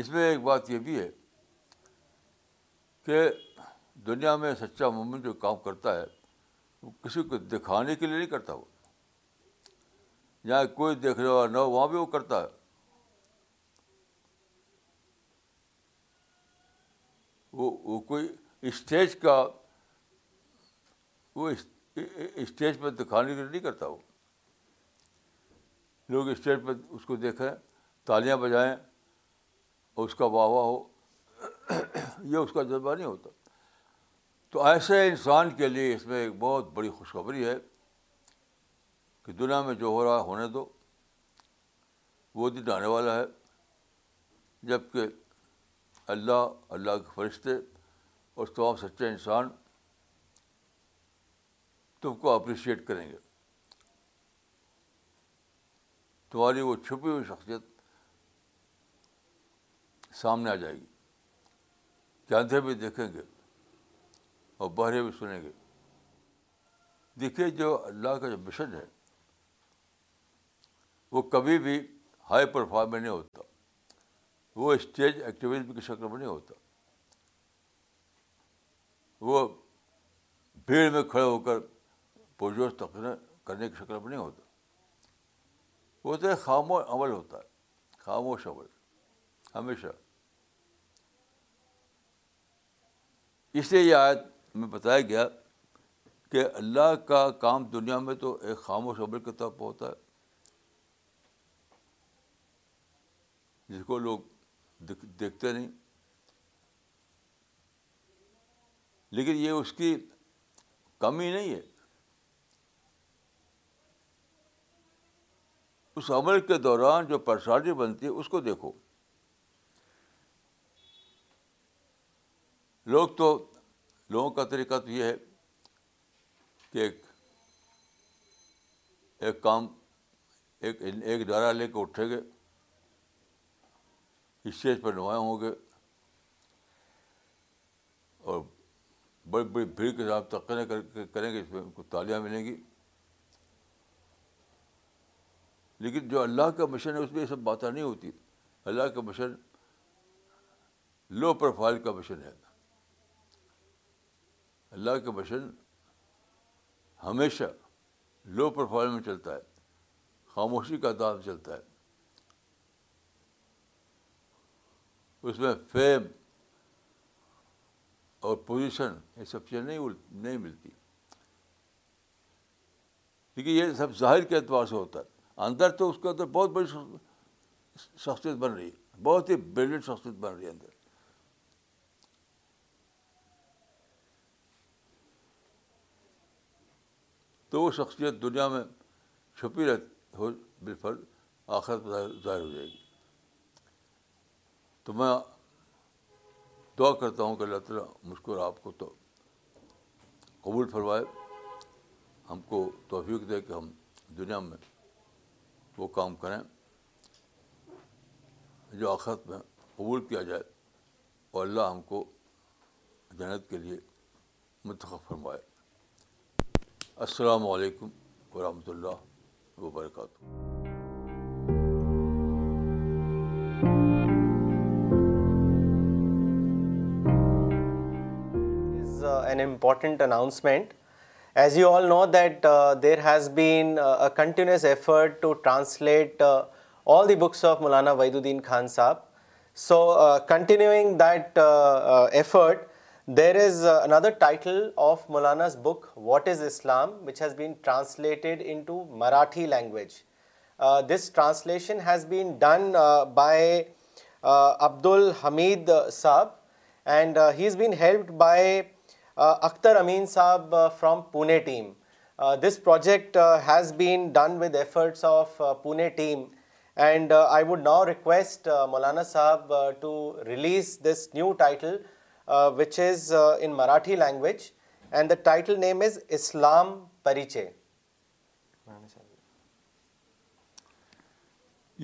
Speaker 1: اس میں ایک بات یہ بھی ہے کہ دنیا میں سچا مومن جو کام کرتا ہے وہ کسی کو دکھانے کے لیے نہیں کرتا وہ جہاں کوئی دیکھنے والا نہ ہو وہاں بھی وہ کرتا ہے وہ وہ کوئی اسٹیج کا وہ اسٹیج پہ دکھانے کے لیے نہیں کرتا وہ لوگ اسٹیج پہ اس کو دیکھیں تالیاں بجائیں اور اس کا واہ واہ ہو یہ اس کا جذبہ نہیں ہوتا تو ایسے انسان کے لیے اس میں ایک بہت بڑی خوشخبری ہے کہ دنیا میں جو ہو رہا ہونے دو وہ دن آنے والا ہے جب کہ اللہ اللہ کے فرشتے اور تمام سچے انسان تم کو اپریشیٹ کریں گے تمہاری وہ چھپی ہوئی شخصیت سامنے آ جائے گی چاندے بھی دیکھیں گے اور بہرے بھی سنیں گے دیکھیے جو اللہ کا جو مشن ہے وہ کبھی بھی ہائی پرفارمنگ نہیں ہوتا وہ اسٹیج ایکٹیویزم کی شکل میں نہیں ہوتا وہ بھیڑ میں کھڑے ہو کر پرجوش تقریر کرنے کی شکل میں نہیں ہوتا وہ تو خاموش عمل ہوتا ہے خاموش عمل ہمیشہ اس لیے یہ آیت میں بتایا گیا کہ اللہ کا کام دنیا میں تو ایک خاموش عمل کے طور پر ہوتا ہے جس کو لوگ دیکھتے نہیں لیکن یہ اس کی کمی نہیں ہے اس عمل کے دوران جو پریشانی بنتی ہے اس کو دیکھو لوگ تو لوگوں کا طریقہ تو یہ ہے کہ ایک ایک کام ایک ایک ڈرا لے کے اٹھیں گے اسٹیج پر نمایاں ہوں گے اور بڑی بڑی بھیڑ کے کر تقرر کریں گے اس میں ان کو تالیاں ملیں گی لیکن جو اللہ کا مشن ہے اس میں یہ سب باتیں نہیں ہوتی اللہ کا مشن لو پروفائل کا مشن ہے اللہ کا مشن ہمیشہ لو پروفائل میں چلتا ہے خاموشی کا دام چلتا ہے اس میں فیم اور پوزیشن یہ سب چیزیں نہیں نہیں ملتی کیونکہ یہ سب ظاہر کے اعتبار سے ہوتا ہے اندر تو اس کے اندر بہت بڑی شخصیت بن رہی ہے بہت ہی بریلینٹ شخصیت بن رہی ہے اندر تو وہ شخصیت دنیا میں چھپی رہ بالفل آخر ظاہر ہو جائے گی تو میں دعا کرتا ہوں کہ اللہ تعالیٰ مجھ کو آپ کو تو قبول فرمائے ہم کو توفیق دے کہ ہم دنیا میں وہ کام کریں جو آخرت میں قبول کیا جائے اور اللہ ہم کو جنت کے لیے منتخب فرمائے السلام علیکم ورحمۃ اللہ وبرکاتہ
Speaker 2: دیر ہیزنسٹرانس the books Maulana Wahiduddin Khan sahab there is another title of Maulana book what is Islam which has been translated Marathi language this translation has been Hamid sahab and has been helped by Akhtar Amin sahab from Pune team this project has been done with efforts of Pune team and I would now request Maulana sahab to release this new title which is in Marathi language and the title name is اسلام پریچے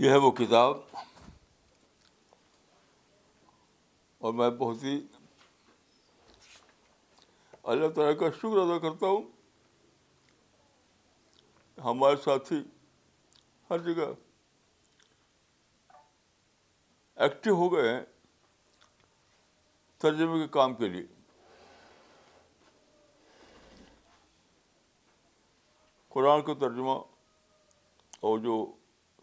Speaker 1: یہ ہے وہ کتاب اور میں بہت ہی اللہ تعالیٰ کا شکر ادا کرتا ہوں ہمارے ساتھی ہر جگہ ایکٹیو ہو گئے ہیں ترجمے کے کام کے لیے قرآن کا ترجمہ اور جو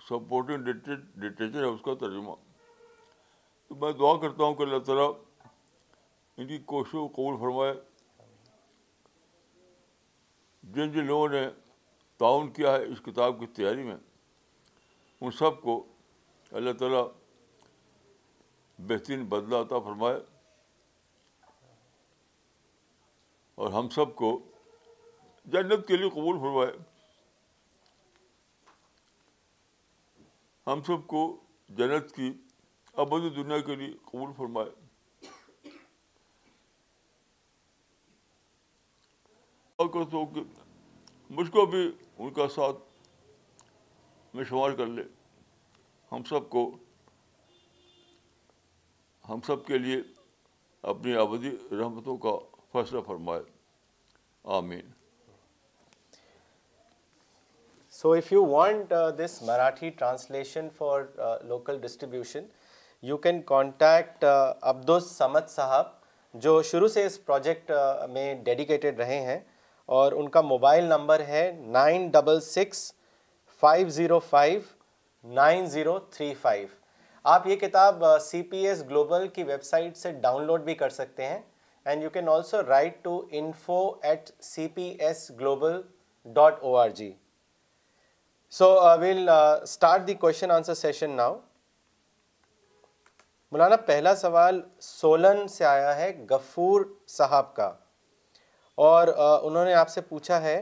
Speaker 1: سپورٹنگ لٹریچر ہے اس کا ترجمہ تو میں دعا کرتا ہوں کہ اللہ تعالیٰ ان کی کو قبول فرمائے جن جن لوگوں نے تعاون کیا ہے اس کتاب کی تیاری میں ان سب کو اللہ تعالیٰ بہترین عطا فرمائے اور ہم سب کو جنت کے لیے قبول فرمائے ہم سب کو جنت کی ابدی دنیا کے لیے قبول فرمائے مجھ کو بھی ان کا ساتھ میں شمار کر لے ہم سب کو ہم سب کے لیے اپنی آبادی رحمتوں کا فیصلہ فرمائے آمین
Speaker 2: so if you want this Marathi translation for local distribution you can contact Abdussamad sahab جو شروع سے اس پروجیکٹ میں ڈیڈیکیٹڈ رہے ہیں اور ان کا موبائل نمبر ہے nine double six five zero five nine zero three five آپ یہ کتاب سی پی ایس گلوبل کی ویب سائٹ سے ڈاؤن لوڈ بھی کر سکتے ہیں and you can also write to info at C P S global dot O R G so will start the question answer session now مولانا پہلا سوال swollen سے آیا ہے گفور صاحب کا اور انہوں نے آپ سے پوچھا ہے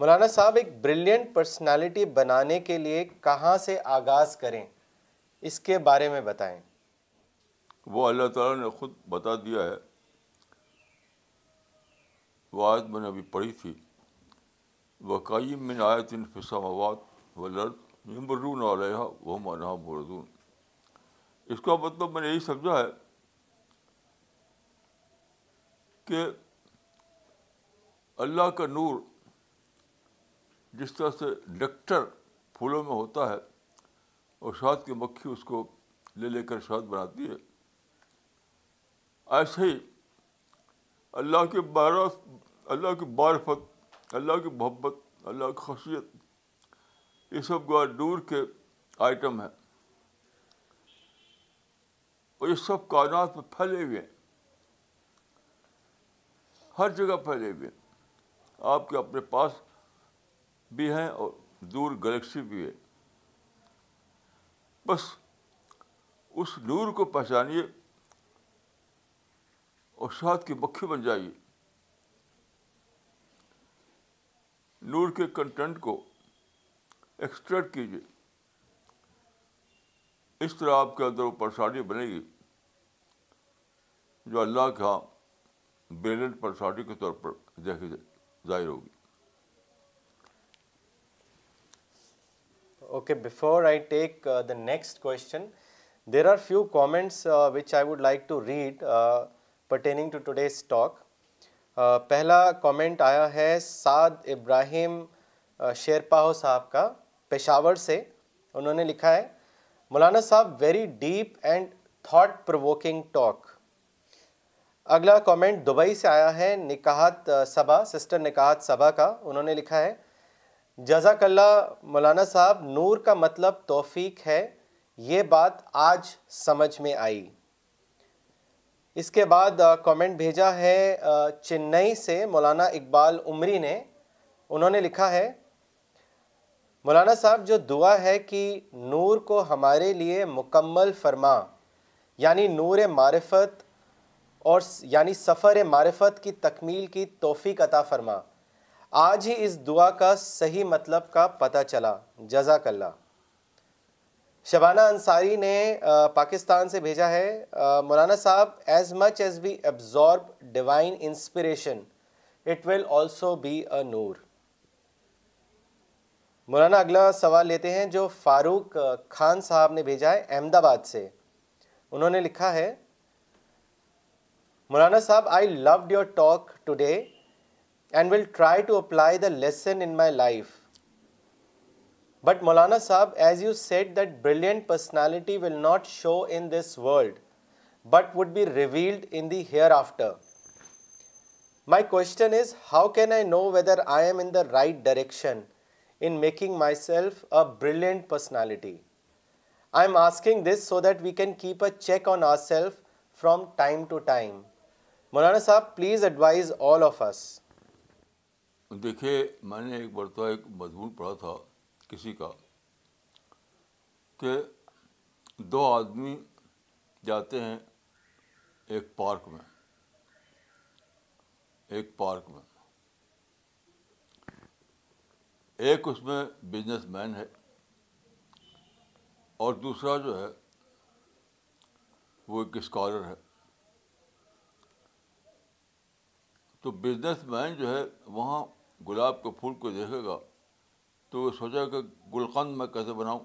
Speaker 2: مولانا صاحب ایک بریلینٹ پرسنالٹی بنانے کے لیے کہاں سے آغاز کریں اس کے بارے میں بتائیں
Speaker 1: وہ اللہ تعالیٰ نے خود بتا دیا ہے وہ آیت میں نے ابھی پڑھی تھی وکائیت الفسام آباد وہ مردون اس کا مطلب میں نے یہی سمجھا ہے کہ اللہ کا نور جس طرح سے ڈکٹر پھولوں میں ہوتا ہے اور شاد کی مکھی اس کو لے لے کر شاد بناتی ہے ایسے ہی اللہ کے بار اللہ کی بارفت اللہ کی محبت اللہ کی خصیت یہ سب گوا نور کے آئٹم ہیں اور یہ سب کائنات میں پھیلے ہوئے ہیں ہر جگہ پھیلے ہوئے ہیں آپ کے اپنے پاس بھی ہیں اور دور گلیکسی بھی ہے بس اس نور کو پہچانیے اور ساتھ کی مکھی بن جائیے نور کے کنٹینٹ کو ایکسٹریکٹ کیجیے اس طرح آپ کے اندر وہ پرسادی بنے گی جو اللہ کے بریلنٹ پرسادی کے طور پر دیکھے جائے ظاہر ہوگی
Speaker 2: okay before I take the next question there are few comments which I would like to read pertaining to today's talk پہلا کامنٹ آیا ہے سعد ابراہیم شیرپاہو صاحب کا پشاور سے انہوں نے لکھا ہے مولانا صاحب very deep and thought provoking talk اگلا کومنٹ دبئی سے آیا ہے نکاحت سبا سسٹر نکاحت سبا کا انہوں نے لکھا ہے جزاک اللہ مولانا صاحب نور کا مطلب توفیق ہے یہ بات آج سمجھ میں آئی اس کے بعد کومنٹ بھیجا ہے چنئی سے مولانا اقبال عمری نے انہوں نے لکھا ہے مولانا صاحب جو دعا ہے کہ نور کو ہمارے لیے مکمل فرما یعنی نور معرفت اور یعنی سفر معرفت کی تکمیل کی توفیق عطا فرما آج ہی اس دعا کا صحیح مطلب کا پتہ چلا جزاک اللہ شبانہ انصاری نے پاکستان سے بھیجا ہے مولانا صاحب as much as we absorb divine inspiration it will also be a نور مولانا اگلا سوال لیتے ہیں جو فاروق خان صاحب نے بھیجا ہے احمد آباد سے انہوں نے لکھا ہے Maulana Sahab, I loved your talk today and will try to apply the lesson in my life. But Maulana Sahab, as you said that brilliant personality will not show in this world, but would be revealed in the hereafter. My question is, how can I know whether I am in the right direction in making myself a brilliant personality? I am asking this so that we can keep a check on ourselves from time to time. مولانا صاحب please advise all of us
Speaker 1: دیکھیے میں نے ایک بڑھتا ایک مضمون پڑھا تھا کسی کا کہ دو آدمی جاتے ہیں ایک پارک میں ایک پارک میں ایک اس میں بزنس مین ہے اور دوسرا جو ہے وہ ایک اسکالر ہے تو بزنس مین جو ہے وہاں گلاب کے پھول کو دیکھے گا تو وہ سوچا کہ گلقند میں کیسے بناؤں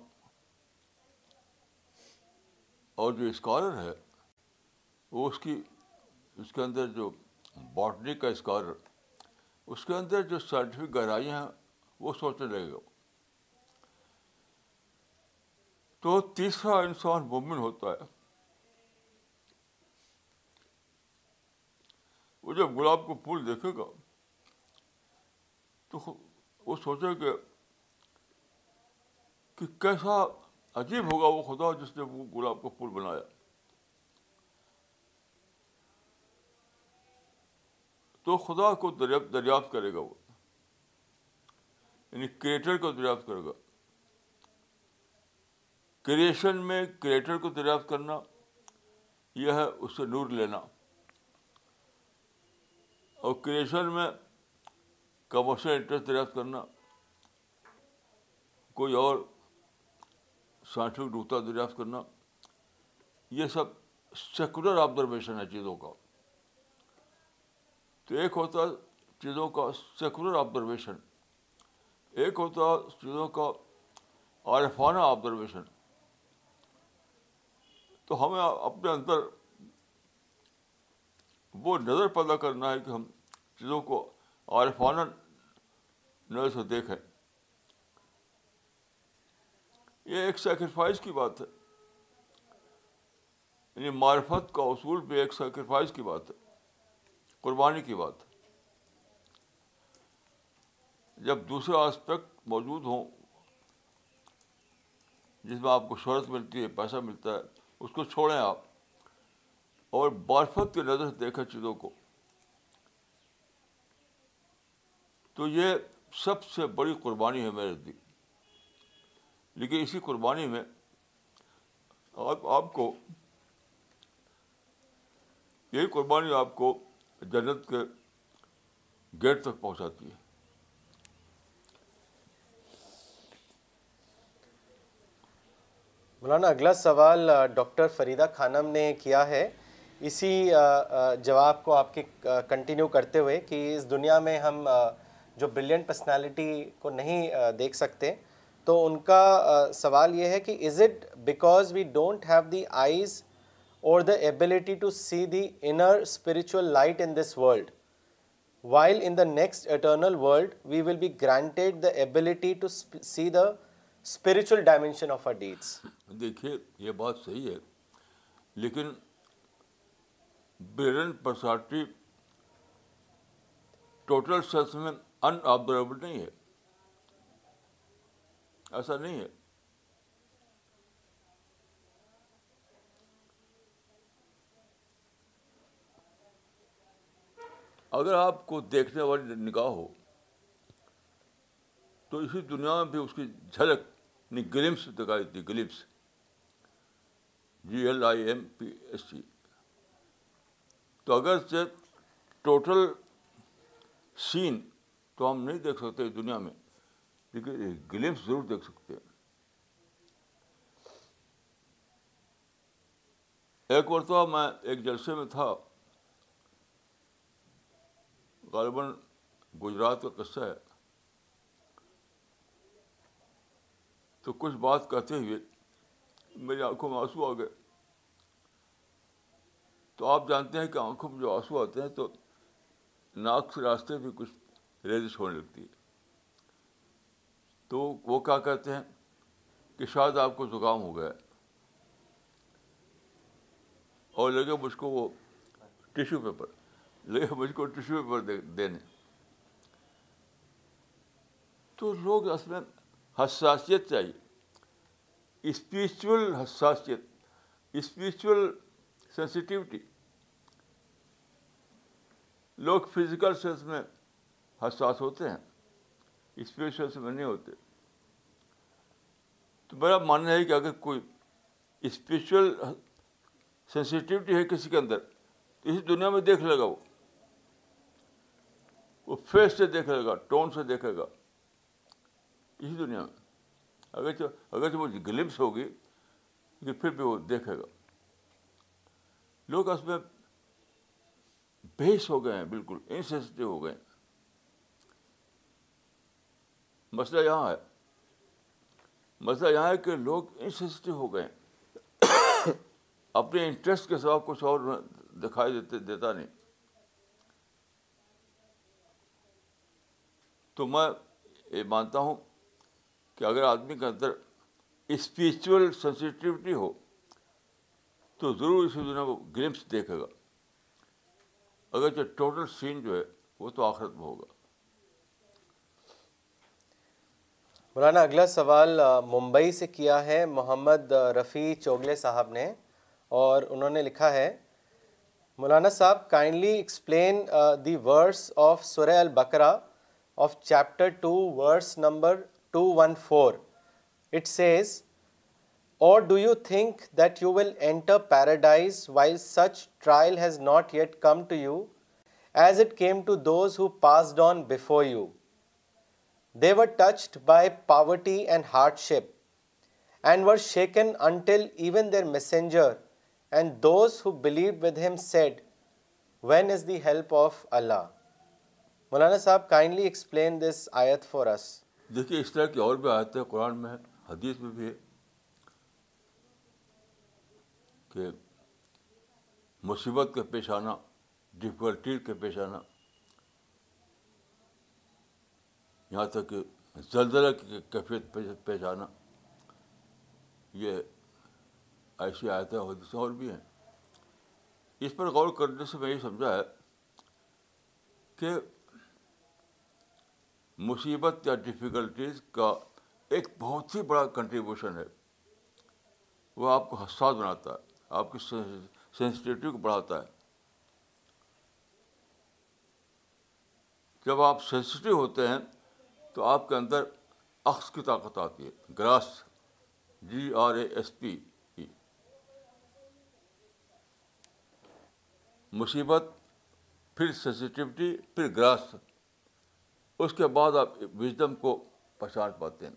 Speaker 1: اور جو اسکالر ہے وہ اس کی اس کے اندر جو باٹنی کا اسکالر اس کے اندر جو سائنٹیفک گہرائیاں ہیں وہ سوچنے لگے گا تو تیسرا انسان مومن ہوتا ہے وہ جب گلاب کو پھول دیکھے گا تو وہ سوچے گا کہ کیسا عجیب ہوگا وہ خدا جس نے وہ گلاب کا پھول بنایا تو خدا کو دریافت دریافت کرے گا وہ یعنی کریٹر کو دریافت کرے گا کریشن میں کریٹر کو دریافت کرنا یہ ہے اس سے نور لینا اور کریشن میں کمرشل انٹرسٹ دریافت کرنا کوئی اور سائنٹفک نقطہ دریافت کرنا یہ سب سیکولر آبزرویشن ہے چیزوں کا تو ایک ہوتا ہے چیزوں کا سیکولر آبزرویشن ایک ہوتا ہے چیزوں کا عارفانہ آبزرویشن تو ہمیں اپنے اندر وہ نظر پیدا کرنا ہے کہ ہم چیزوں کو نظر سے دیکھیں یہ ایک سیکریفائز کی بات ہے یعنی معرفت کا اصول بھی ایک سیکریفائز کی بات ہے قربانی کی بات ہے جب دوسرے آسپیکٹ موجود ہوں جس میں آپ کو شہرت ملتی ہے پیسہ ملتا ہے اس کو چھوڑیں آپ اور برفت کی نظر سے دیکھیں چیزوں کو تو یہ سب سے بڑی قربانی ہے میرے لیکن اسی قربانی میں آپ آپ کو یہی قربانی آپ کو جنت کے گیٹ تک پہنچاتی ہے
Speaker 2: مولانا اگلا سوال ڈاکٹر فریدہ خانم نے کیا ہے اسی جواب کو آپ کے کنٹینیو کرتے ہوئے کہ اس دنیا میں ہم جو بریلینٹ پرسنالٹی کو نہیں دیکھ سکتے تو ان کا سوال یہ ہے کہ is it because we don't have the eyes or the ability to see the inner spiritual light in this world while in the next eternal world we will be granted the ability to see the spiritual dimension of
Speaker 1: deeds دیکھیے یہ بات صحیح ہے لیکن personality total میں observable نہیں ہے ایسا نہیں ہے اگر آپ کو دیکھنے والی نگاہ ہو تو اسی دنیا میں بھی اس کی جھلک یعنی گلمس دکھائی دی glimpse G L I M P S سی تو اگر ٹوٹل سین تو ہم نہیں دیکھ سکتے دنیا میں لیکن گلپس ضرور دیکھ سکتے ہیں ایک مرتبہ میں ایک جلسے میں تھا غالباً گجرات کا قصہ ہے تو کچھ بات کہتے ہوئے میری آنکھوں میں آنسو آ گئے تو آپ جانتے ہیں کہ آنکھوں میں جو آنسو آتے ہیں تو ناک سے راستے بھی کچھ ریزش ہونے لگتی ہے تو وہ کیا کہتے ہیں کہ شاید آپ کو زکام ہو گیا اور لگے مجھ کو وہ ٹیشو پیپر لگے مجھ کو ٹیشو پیپر دینے تو لوگ اس میں حساسیت چاہیے اسپریچول حساسیت اسپریچل سینسیٹیوٹی لوگ فزیکل سینس میں حساس ہوتے ہیں اسپریچل میں نہیں ہوتے تو میرا ماننا ہے کہ اگر کوئی اسپریچل سینسیٹیوٹی ہے کسی کے اندر تو اس دنیا میں دیکھ لے گا وہ وہ فیس سے دیکھ لے گا ٹون سے دیکھے گا اسی دنیا میں اگر جو اگرچہ وہ گلپس ہوگی کہ پھر بھی وہ دیکھے گا لوگ اس میں بحث ہو گئے ہیں بالکل انسینسٹیو ہو گئے ہیں مسئلہ یہاں ہے مسئلہ یہاں ہے کہ لوگ انسینسٹیو ہو گئے اپنے انٹرسٹ کے سوا کچھ اور دکھائی دیتے دیتا نہیں تو میں یہ مانتا ہوں کہ اگر آدمی کے اندر اسپریچل سینسیٹیوٹی ہو تو ضرور اسی دنیا کو گلمپس وہ دیکھے گا اگر جو ٹوٹل سین جو ہے وہ تو آخرت میں ہوگا
Speaker 2: مولانا اگلا سوال ممبئی سے کیا ہے محمد رفیع چوگلے صاحب نے اور انہوں نے لکھا ہے مولانا صاحب kindly explain the verse of سورہ البکرا of chapter two verse number two one four it says or do you think that you will enter paradise while such trial has not yet come to you as it came to those who passed on before you they were touched by poverty and hardship and were shaken until even their messenger and those who believe with ham sad when is the help of Allah مولانا صاحب kindly explain this
Speaker 1: آیت
Speaker 2: for اس
Speaker 1: دیکھیے اس طرح کی اور بھی آیتیں قرآن میں حدیث میں بھی ہے کہ مصیبت کا پیش آنا ڈفیکلٹیز کا پیش آنا یہاں تک کہ زلزلہ کی کیفیت پیش آنا یہ ایسی آیتیں حدیثیں اور بھی ہیں اس پر غور کرنے سے میں یہ سمجھا ہے کہ مصیبت یا ڈفیکلٹیز کا ایک بہت ہی بڑا کنٹریبیوشن ہے وہ آپ کو حساس بناتا ہے آپ کی سینسٹیوٹی کو بڑھاتا ہے جب آپ سینسٹیو ہوتے ہیں تو آپ کے اندر اخذ کی طاقت آتی ہے grasp G R A S P مصیبت پھر سینسیٹیوٹی پھر گراس اس کے بعد آپ وزڈم کو پہچان پاتے ہیں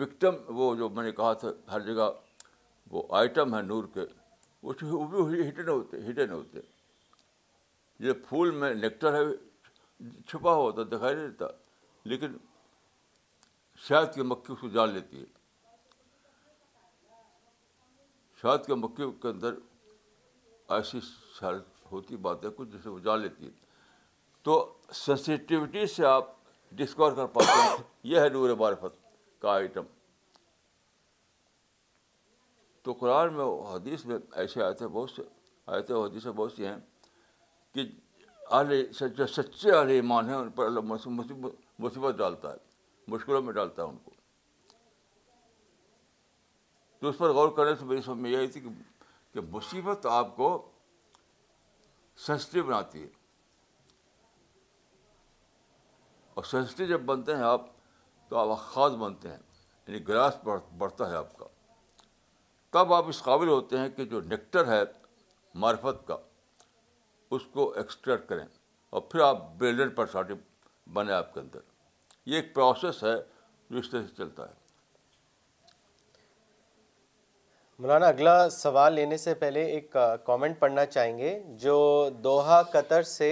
Speaker 1: وکٹم وہ جو میں نے کہا تھا ہر جگہ وہ آئٹم ہے نور کے وہ بھی ہٹن نہیں ہوتے ہٹن نہیں ہوتے یہ پھول میں نیکٹر ہے چھپا ہوا تھا دکھائی نہیں دیتا لیکن شاید کے مکھی اس کو جان لیتی ہے شہد کے مکھی کے اندر ایسی ہوتی بات ہے کچھ جسے وہ جان لیتی ہے تو سینسیٹیوٹی سے آپ ڈسکور کر پاتے ہیں یہ ہے نور معرفت کا آئٹم تو قرآن میں حدیث میں ایسے آئے تھے بہت سے آئے تھے حدیثیں بہت سی ہیں کہ اعلی جو سچے اعلی ایمان ہیں ان پر اللہ مصیبت ڈالتا ہے مشکلوں میں ڈالتا ہے ان کو تو اس پر غور کرنے سے میری سمجھ میں یہ آئی تھی کہ مصیبت آپ کو سینسٹیو بناتی ہے اور سینسٹیو جب بنتے ہیں آپ تو آپ خاص بنتے ہیں یعنی گلاس بڑھتا ہے آپ کا تب آپ اس قابل ہوتے ہیں کہ جو نیکٹر ہے معرفت کا اس کو ایکسٹریکٹ کریں اور پھر آپ بلڈر پرسنالٹی بنے آپ کے اندر یہ ایک پروسیس ہے جو اس طرح سے چلتا ہے
Speaker 2: مولانا اگلا سوال لینے سے پہلے ایک کامنٹ پڑھنا چاہیں گے جو دوحہ قطر سے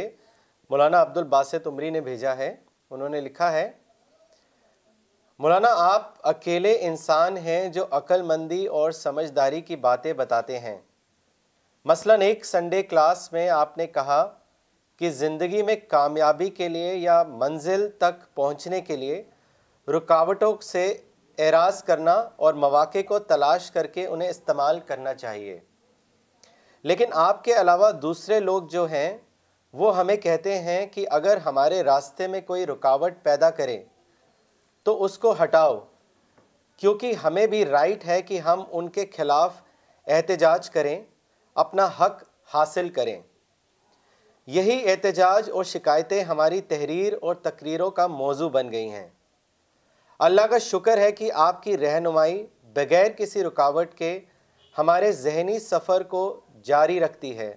Speaker 2: مولانا عبد الباسط عمری نے بھیجا ہے انہوں نے لکھا ہے مولانا آپ اکیلے انسان ہیں جو عقل مندی اور سمجھداری کی باتیں بتاتے ہیں مثلاً ایک سنڈے کلاس میں آپ نے کہا کہ زندگی میں کامیابی کے لیے یا منزل تک پہنچنے کے لیے رکاوٹوں سے اعراض کرنا اور مواقع کو تلاش کر کے انہیں استعمال کرنا چاہیے لیکن آپ کے علاوہ دوسرے لوگ جو ہیں وہ ہمیں کہتے ہیں کہ اگر ہمارے راستے میں کوئی رکاوٹ پیدا کرے تو اس کو ہٹاؤ کیونکہ ہمیں بھی رائٹ ہے کہ ہم ان کے خلاف احتجاج کریں اپنا حق حاصل کریں یہی احتجاج اور شکایتیں ہماری تحریر اور تقریروں کا موضوع بن گئی ہیں اللہ کا شکر ہے کہ آپ کی رہنمائی بغیر کسی رکاوٹ کے ہمارے ذہنی سفر کو جاری رکھتی ہے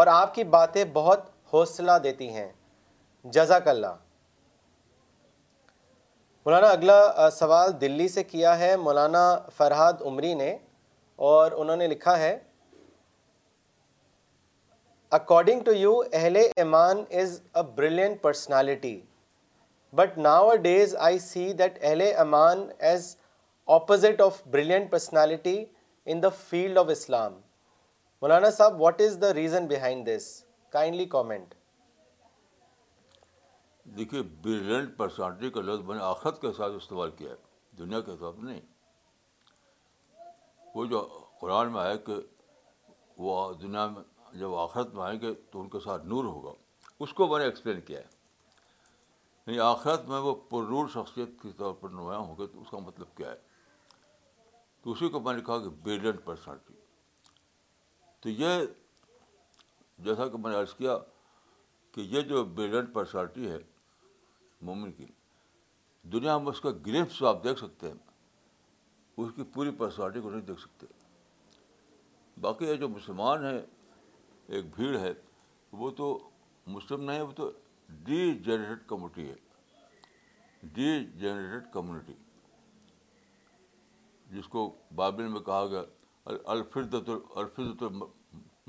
Speaker 2: اور آپ کی باتیں بہت حوصلہ دیتی ہیں جزاک اللہ مولانا اگلا سوال دلی سے کیا ہے مولانا فرحاد عمری نے اور انہوں نے لکھا ہے اکارڈنگ ٹو یو اہل ایمان is a brilliant personality but nowadays I see that اہل ایمان is opposite of brilliant personality in the field of اسلام مولانا صاحب what is the reason behind this kindly comment
Speaker 1: دیکھیے بریلینٹ پرسنالٹی کا لفظ میں نے آخرت کے ساتھ استعمال کیا ہے دنیا کے ساتھ نہیں وہ جو قرآن میں ہے کہ وہ دنیا میں جب آخرت میں آئیں گے تو ان کے ساتھ نور ہوگا اس کو میں نے ایکسپلین کیا ہے یعنی آخرت میں وہ پرنور شخصیت کے طور پر نمایاں ہوں گے تو اس کا مطلب کیا ہے تو اسی کو میں نے کہا کہ بریلینٹ پرسنالٹی تو یہ جیسا کہ میں نے عرض کیا کہ یہ جو بریلینٹ پرسنالٹی ہے مومن کی دنیا میں اس کا گریفس آپ دیکھ سکتے ہیں اس کی پوری پرسنالٹی کو نہیں دیکھ سکتے باقی یہ جو مسلمان ہیں ایک بھیڑ ہے وہ تو مسلم نہیں وہ تو ڈی جنریٹڈ کمیونٹی ہے ڈی جنریٹڈ کمیونٹی جس کو بابل میں کہا گیا الفرد الفرد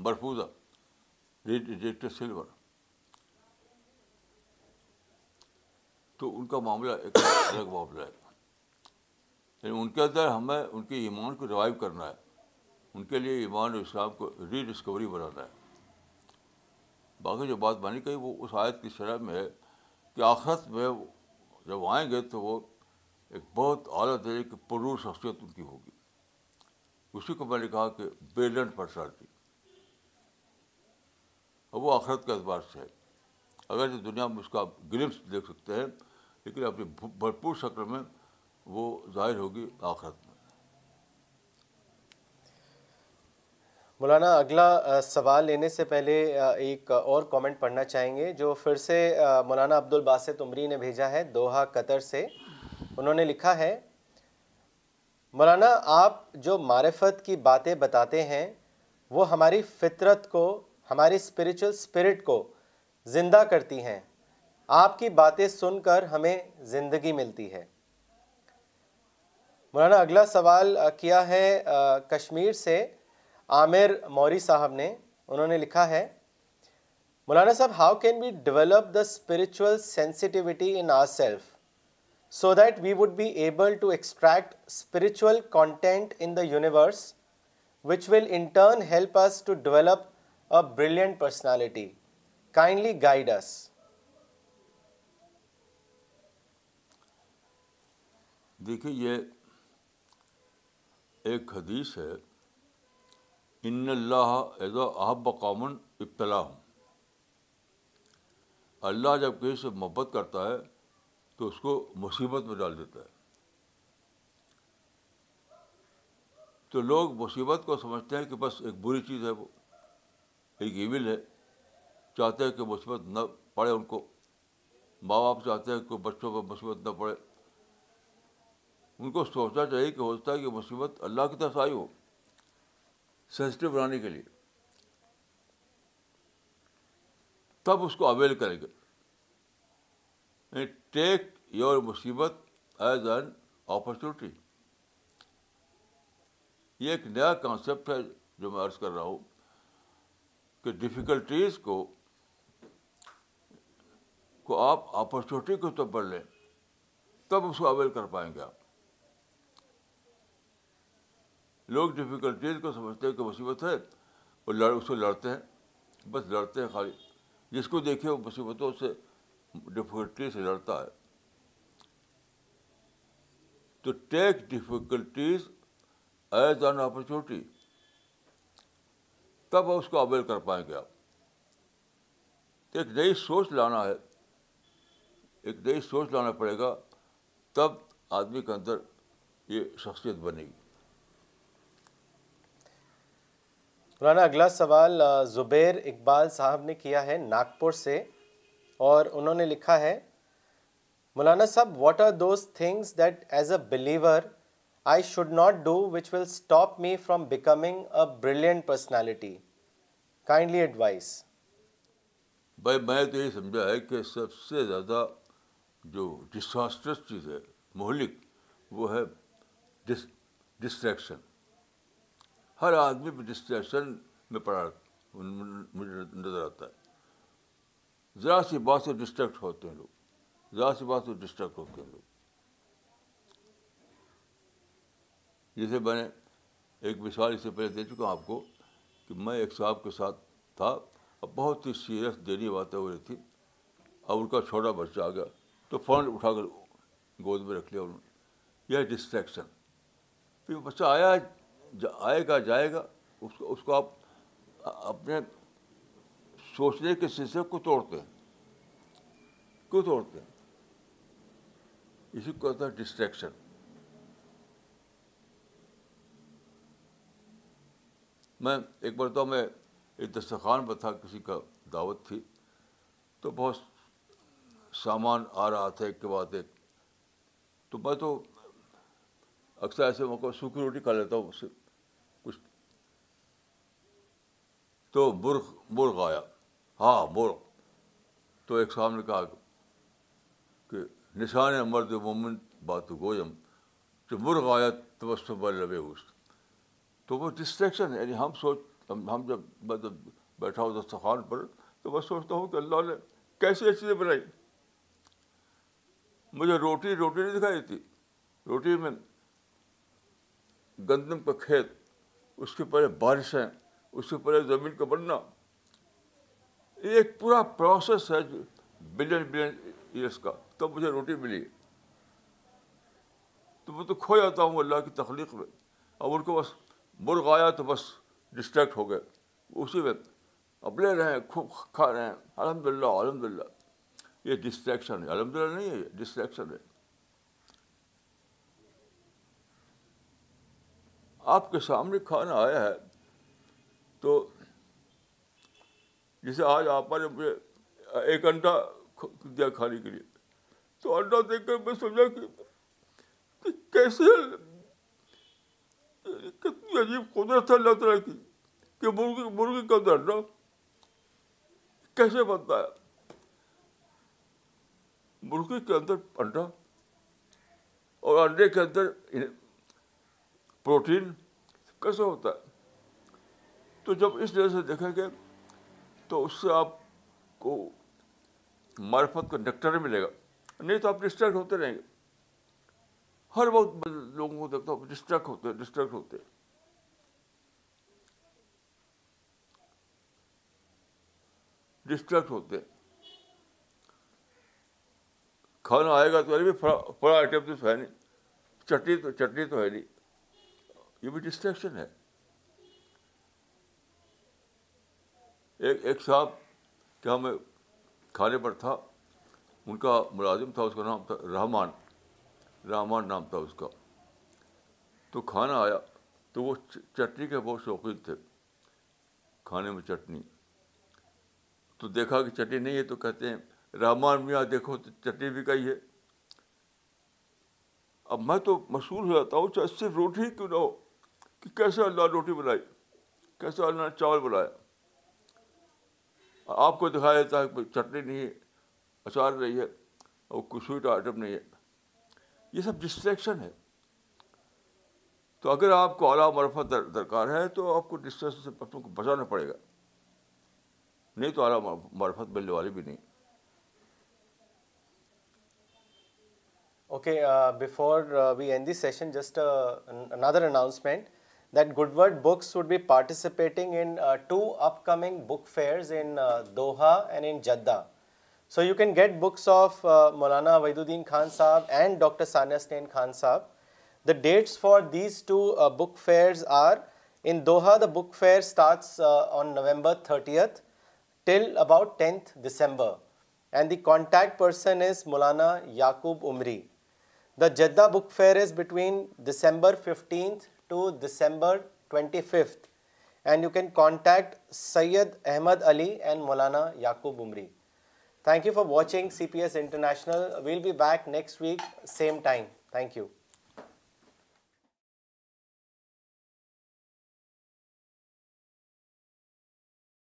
Speaker 1: مرفوزہ ریجیکٹڈ سلور تو ان کا معاملہ ایک الگ معاملہ ہے یعنی ان کے اندر ہمیں ان کے ایمان کو ریوائو کرنا ہے ان کے لیے ایمان اسلام کو ری ڈسکوری بنانا ہے باقی جو بات بنی گئی وہ اس آیت کی شرح میں ہے کہ آخرت میں جب آئیں گے تو وہ ایک بہت اعلیٰ درجے کی پرور شخصیت ان کی ہوگی اسی کو میں نے کہا کہ بیلنٹ پرسنالٹی اب وہ آخرت کے اعتبار سے ہے اگر جو دنیا میں اس کا گلمس دیکھ سکتے ہیں لیکن اپنی بھرپور شکل میں وہ ظاہر ہوگی آخرت میں
Speaker 2: مولانا اگلا سوال لینے سے پہلے ایک اور کومنٹ پڑھنا چاہیں گے جو پھر سے مولانا عبد الباسط عمری نے بھیجا ہے دوہا قطر سے انہوں نے لکھا ہے مولانا آپ جو معرفت کی باتیں بتاتے ہیں وہ ہماری فطرت کو ہماری اسپریچول اسپرٹ کو زندہ کرتی ہیں آپ کی باتیں سن کر ہمیں زندگی ملتی ہے مولانا اگلا سوال کیا ہے کشمیر سے عامر موری صاحب نے انہوں نے لکھا ہے مولانا صاحب how can we develop the spiritual sensitivity in our self so that we would be able to extract spiritual content in the universe which will in turn help us to develop a brilliant personality kindly guide us
Speaker 1: دیکھیے یہ ایک حدیث ہے ان اللہ as احب قامن ابتلا ہوں اللہ جب کسی سے محبت کرتا ہے تو اس کو مصیبت میں ڈال دیتا ہے تو لوگ مصیبت کو سمجھتے ہیں کہ بس ایک بری چیز ہے وہ ایک ایون ہے چاہتے ہیں کہ مصیبت نہ پڑے ان کو ماں باپ چاہتے ہیں کہ بچوں پر مصیبت نہ پڑے ان کو سوچنا چاہیے کہ ہوتا ہے کہ مصیبت اللہ کی طرف آئی ہو سینسٹو بنانے کے لیے تب اس کو اویل کریں گے ٹیک یور مصیبت ایز این اپرچونیٹی یہ ایک نیا کانسیپٹ ہے جو میں عرض کر رہا ہوں کہ ڈفیکلٹیز کو آپ اپرچونیٹی کو تو بڑھ لیں تب اس کو اویل کر پائیں گے آپ لوگ ڈفیکلٹیز کو سمجھتے ہیں کہ مصیبت ہے اور لڑ اس سے لڑتے ہیں بس لڑتے ہیں خالی جس کو دیکھے وہ مصیبتوں سے ڈفیکلٹی سے لڑتا ہے تو take difficulties as an opportunity تب اس کو اویل کر پائیں گے آپ ایک نئی سوچ لانا ہے ایک نئی سوچ لانا پڑے گا تب آدمی کے اندر یہ شخصیت بنے گی
Speaker 2: مولانا اگلا سوال زبیر اقبال صاحب نے کیا ہے ناگپور سے اور انہوں نے لکھا ہے مولانا صاحب what are those things that as a believer I should not do which will stop me from becoming a brilliant personality kindly advice
Speaker 1: بھائی میں تو یہ سمجھا ہے کہ سب سے زیادہ جو ڈساسٹرس چیز ہے مہلک وہ ہے ڈسٹریکشن ہر آدمی پہ ڈسٹریکشن میں پڑا مجھے نظر آتا ہے ذرا سی بات سے ڈسٹریکٹ ہوتے ہیں لوگ ذرا سی بات سے ڈسٹریکٹ ہوتے ہیں لوگ جیسے میں نے ایک مثال اس سے پہلے دے چکا ہوں آپ کو کہ میں ایک صاحب کے ساتھ تھا اور بہت ہی سیریس دینی باتیں ہو رہی تھی اب ان کا چھوٹا بچہ آ گیا تو فون اٹھا کر گود میں رکھ لیا انہوں نے یہ ڈسٹریکشن پھر بچہ آیا آئے گا جائے گا اس کو اس کو آپ اپنے سوچنے کے سلسلے کو توڑتے ہیں کیوں توڑتے ہیں اسی کو ڈسٹریکشن میں ایک بار تو میں ایک دستخوان پر تھا کسی کا دعوت تھی تو بہت سامان آ رہا تھا ایک کے بعد ایک تو میں تو اکثر ایسے موقع سوکھی روٹی کھا لیتا ہوں صرف تو مرغ مرغ آیا ہاں مرغ تو ایک صاحب نے کہا کہ نشان مرد مومن بات گوجم تو مرغ آیا تو لبے اس تو وہ ڈسٹریکشن یعنی ہم سوچ ہم جب میں جب مطلب بیٹھا ہوں دستخوان پر تو میں سوچتا ہوں کہ اللہ نے کیسی یہ چیزیں بنائی مجھے روٹی روٹی نہیں دکھائی دیتی روٹی میں گندم کا کھیت اس کے پہلے بارشیں اس سے پہلے زمین کا بننا ایک پورا پروسیس ہے جو بلین بلین ایئرس کا تب مجھے روٹی ملی تو میں تو کھو جاتا ہوں اللہ کی تخلیق میں اب ان کو بس مرغ آیا تو بس ڈسٹریکٹ ہو گئے اسی وقت رہے ہیں خوب کھا رہے ہیں الحمد للہ الحمد للہ یہ ڈسٹریکشن ہے الحمد للہ نہیں ہے یہ ڈسٹریکشن ہے آپ کے سامنے کھانا آیا ہے تو جیسے آج آپ نے مجھے ایک انڈا دیا کھانے کے لیے تو انڈا دیکھ کر میں سمجھا کہ کیسے کتنی عجیب قدرت ہے اللہ تعالیٰ کی کہ مرغی مرغی کا اندر انڈا کیسے بنتا ہے مرغی کے اندر انڈا اور انڈے کے اندر پروٹین کیسا ہوتا ہے تو جب اس نظر سے دیکھیں گے تو اس سے آپ کو معرفت کا کنڈکٹر ملے گا نہیں تو آپ ڈسٹریکٹ ہوتے رہیں گے ہر وقت لوگوں کو دیکھتا ہوں ڈسٹریکٹ ہوتے ڈسٹریکٹ ہوتے ڈسٹریکٹ ہوتے کھانا آئے گا تو ارے بھی ہے نہیں چٹنی تو چٹنی تو ہے نہیں یہ بھی ڈسٹریکشن ہے ایک ایک صاحب کیا ہمیں کھانے پر تھا ان کا ملازم تھا اس کا نام تھا رحمان رحمان نام تھا اس کا تو کھانا آیا تو وہ چٹنی کے بہت شوقین تھے کھانے میں چٹنی تو دیکھا کہ چٹنی نہیں ہے تو کہتے ہیں رحمان میاں دیکھو تو چٹنی بھی کئی ہے اب میں تو مشہور ہو جاتا ہوں صرف روٹی کیوں نہ ہو کہ کیسے اللہ روٹی بنائی کیسے اللہ نے چاول بنایا آپ کو دکھایا دیتا ہے کہ چٹنی نہیں ہے اچار نہیں ہے اور کوئی سویٹ آئٹم نہیں ہے یہ سب ڈسٹریکشن ہے تو اگر آپ کو اعلیٰ مرفت درکار ہے تو آپ کو ڈسٹریکشن سے کو بچانا پڑے گا نہیں تو اعلیٰ مرفت ملنے والی بھی نہیں okay before we end this session just اندر announcement that good word books would be participating in two upcoming book fairs in Doha and in Jeddah so you can get books of Maulana Wahid uddin Khan صاحب and doctor Saniyasnain Khan sahab the dates for these two book fairs are in Doha the book fair starts on November thirtieth till about tenth December and the contact person is Maulana Yaqub Umari the Jeddah book fair is between December fifteenth to December 25th, and you can contact Syed Ahmed Ali and Maulana Yaqub Umri. Thank you for watching CPS International. We'll be back next week, same time. Thank you.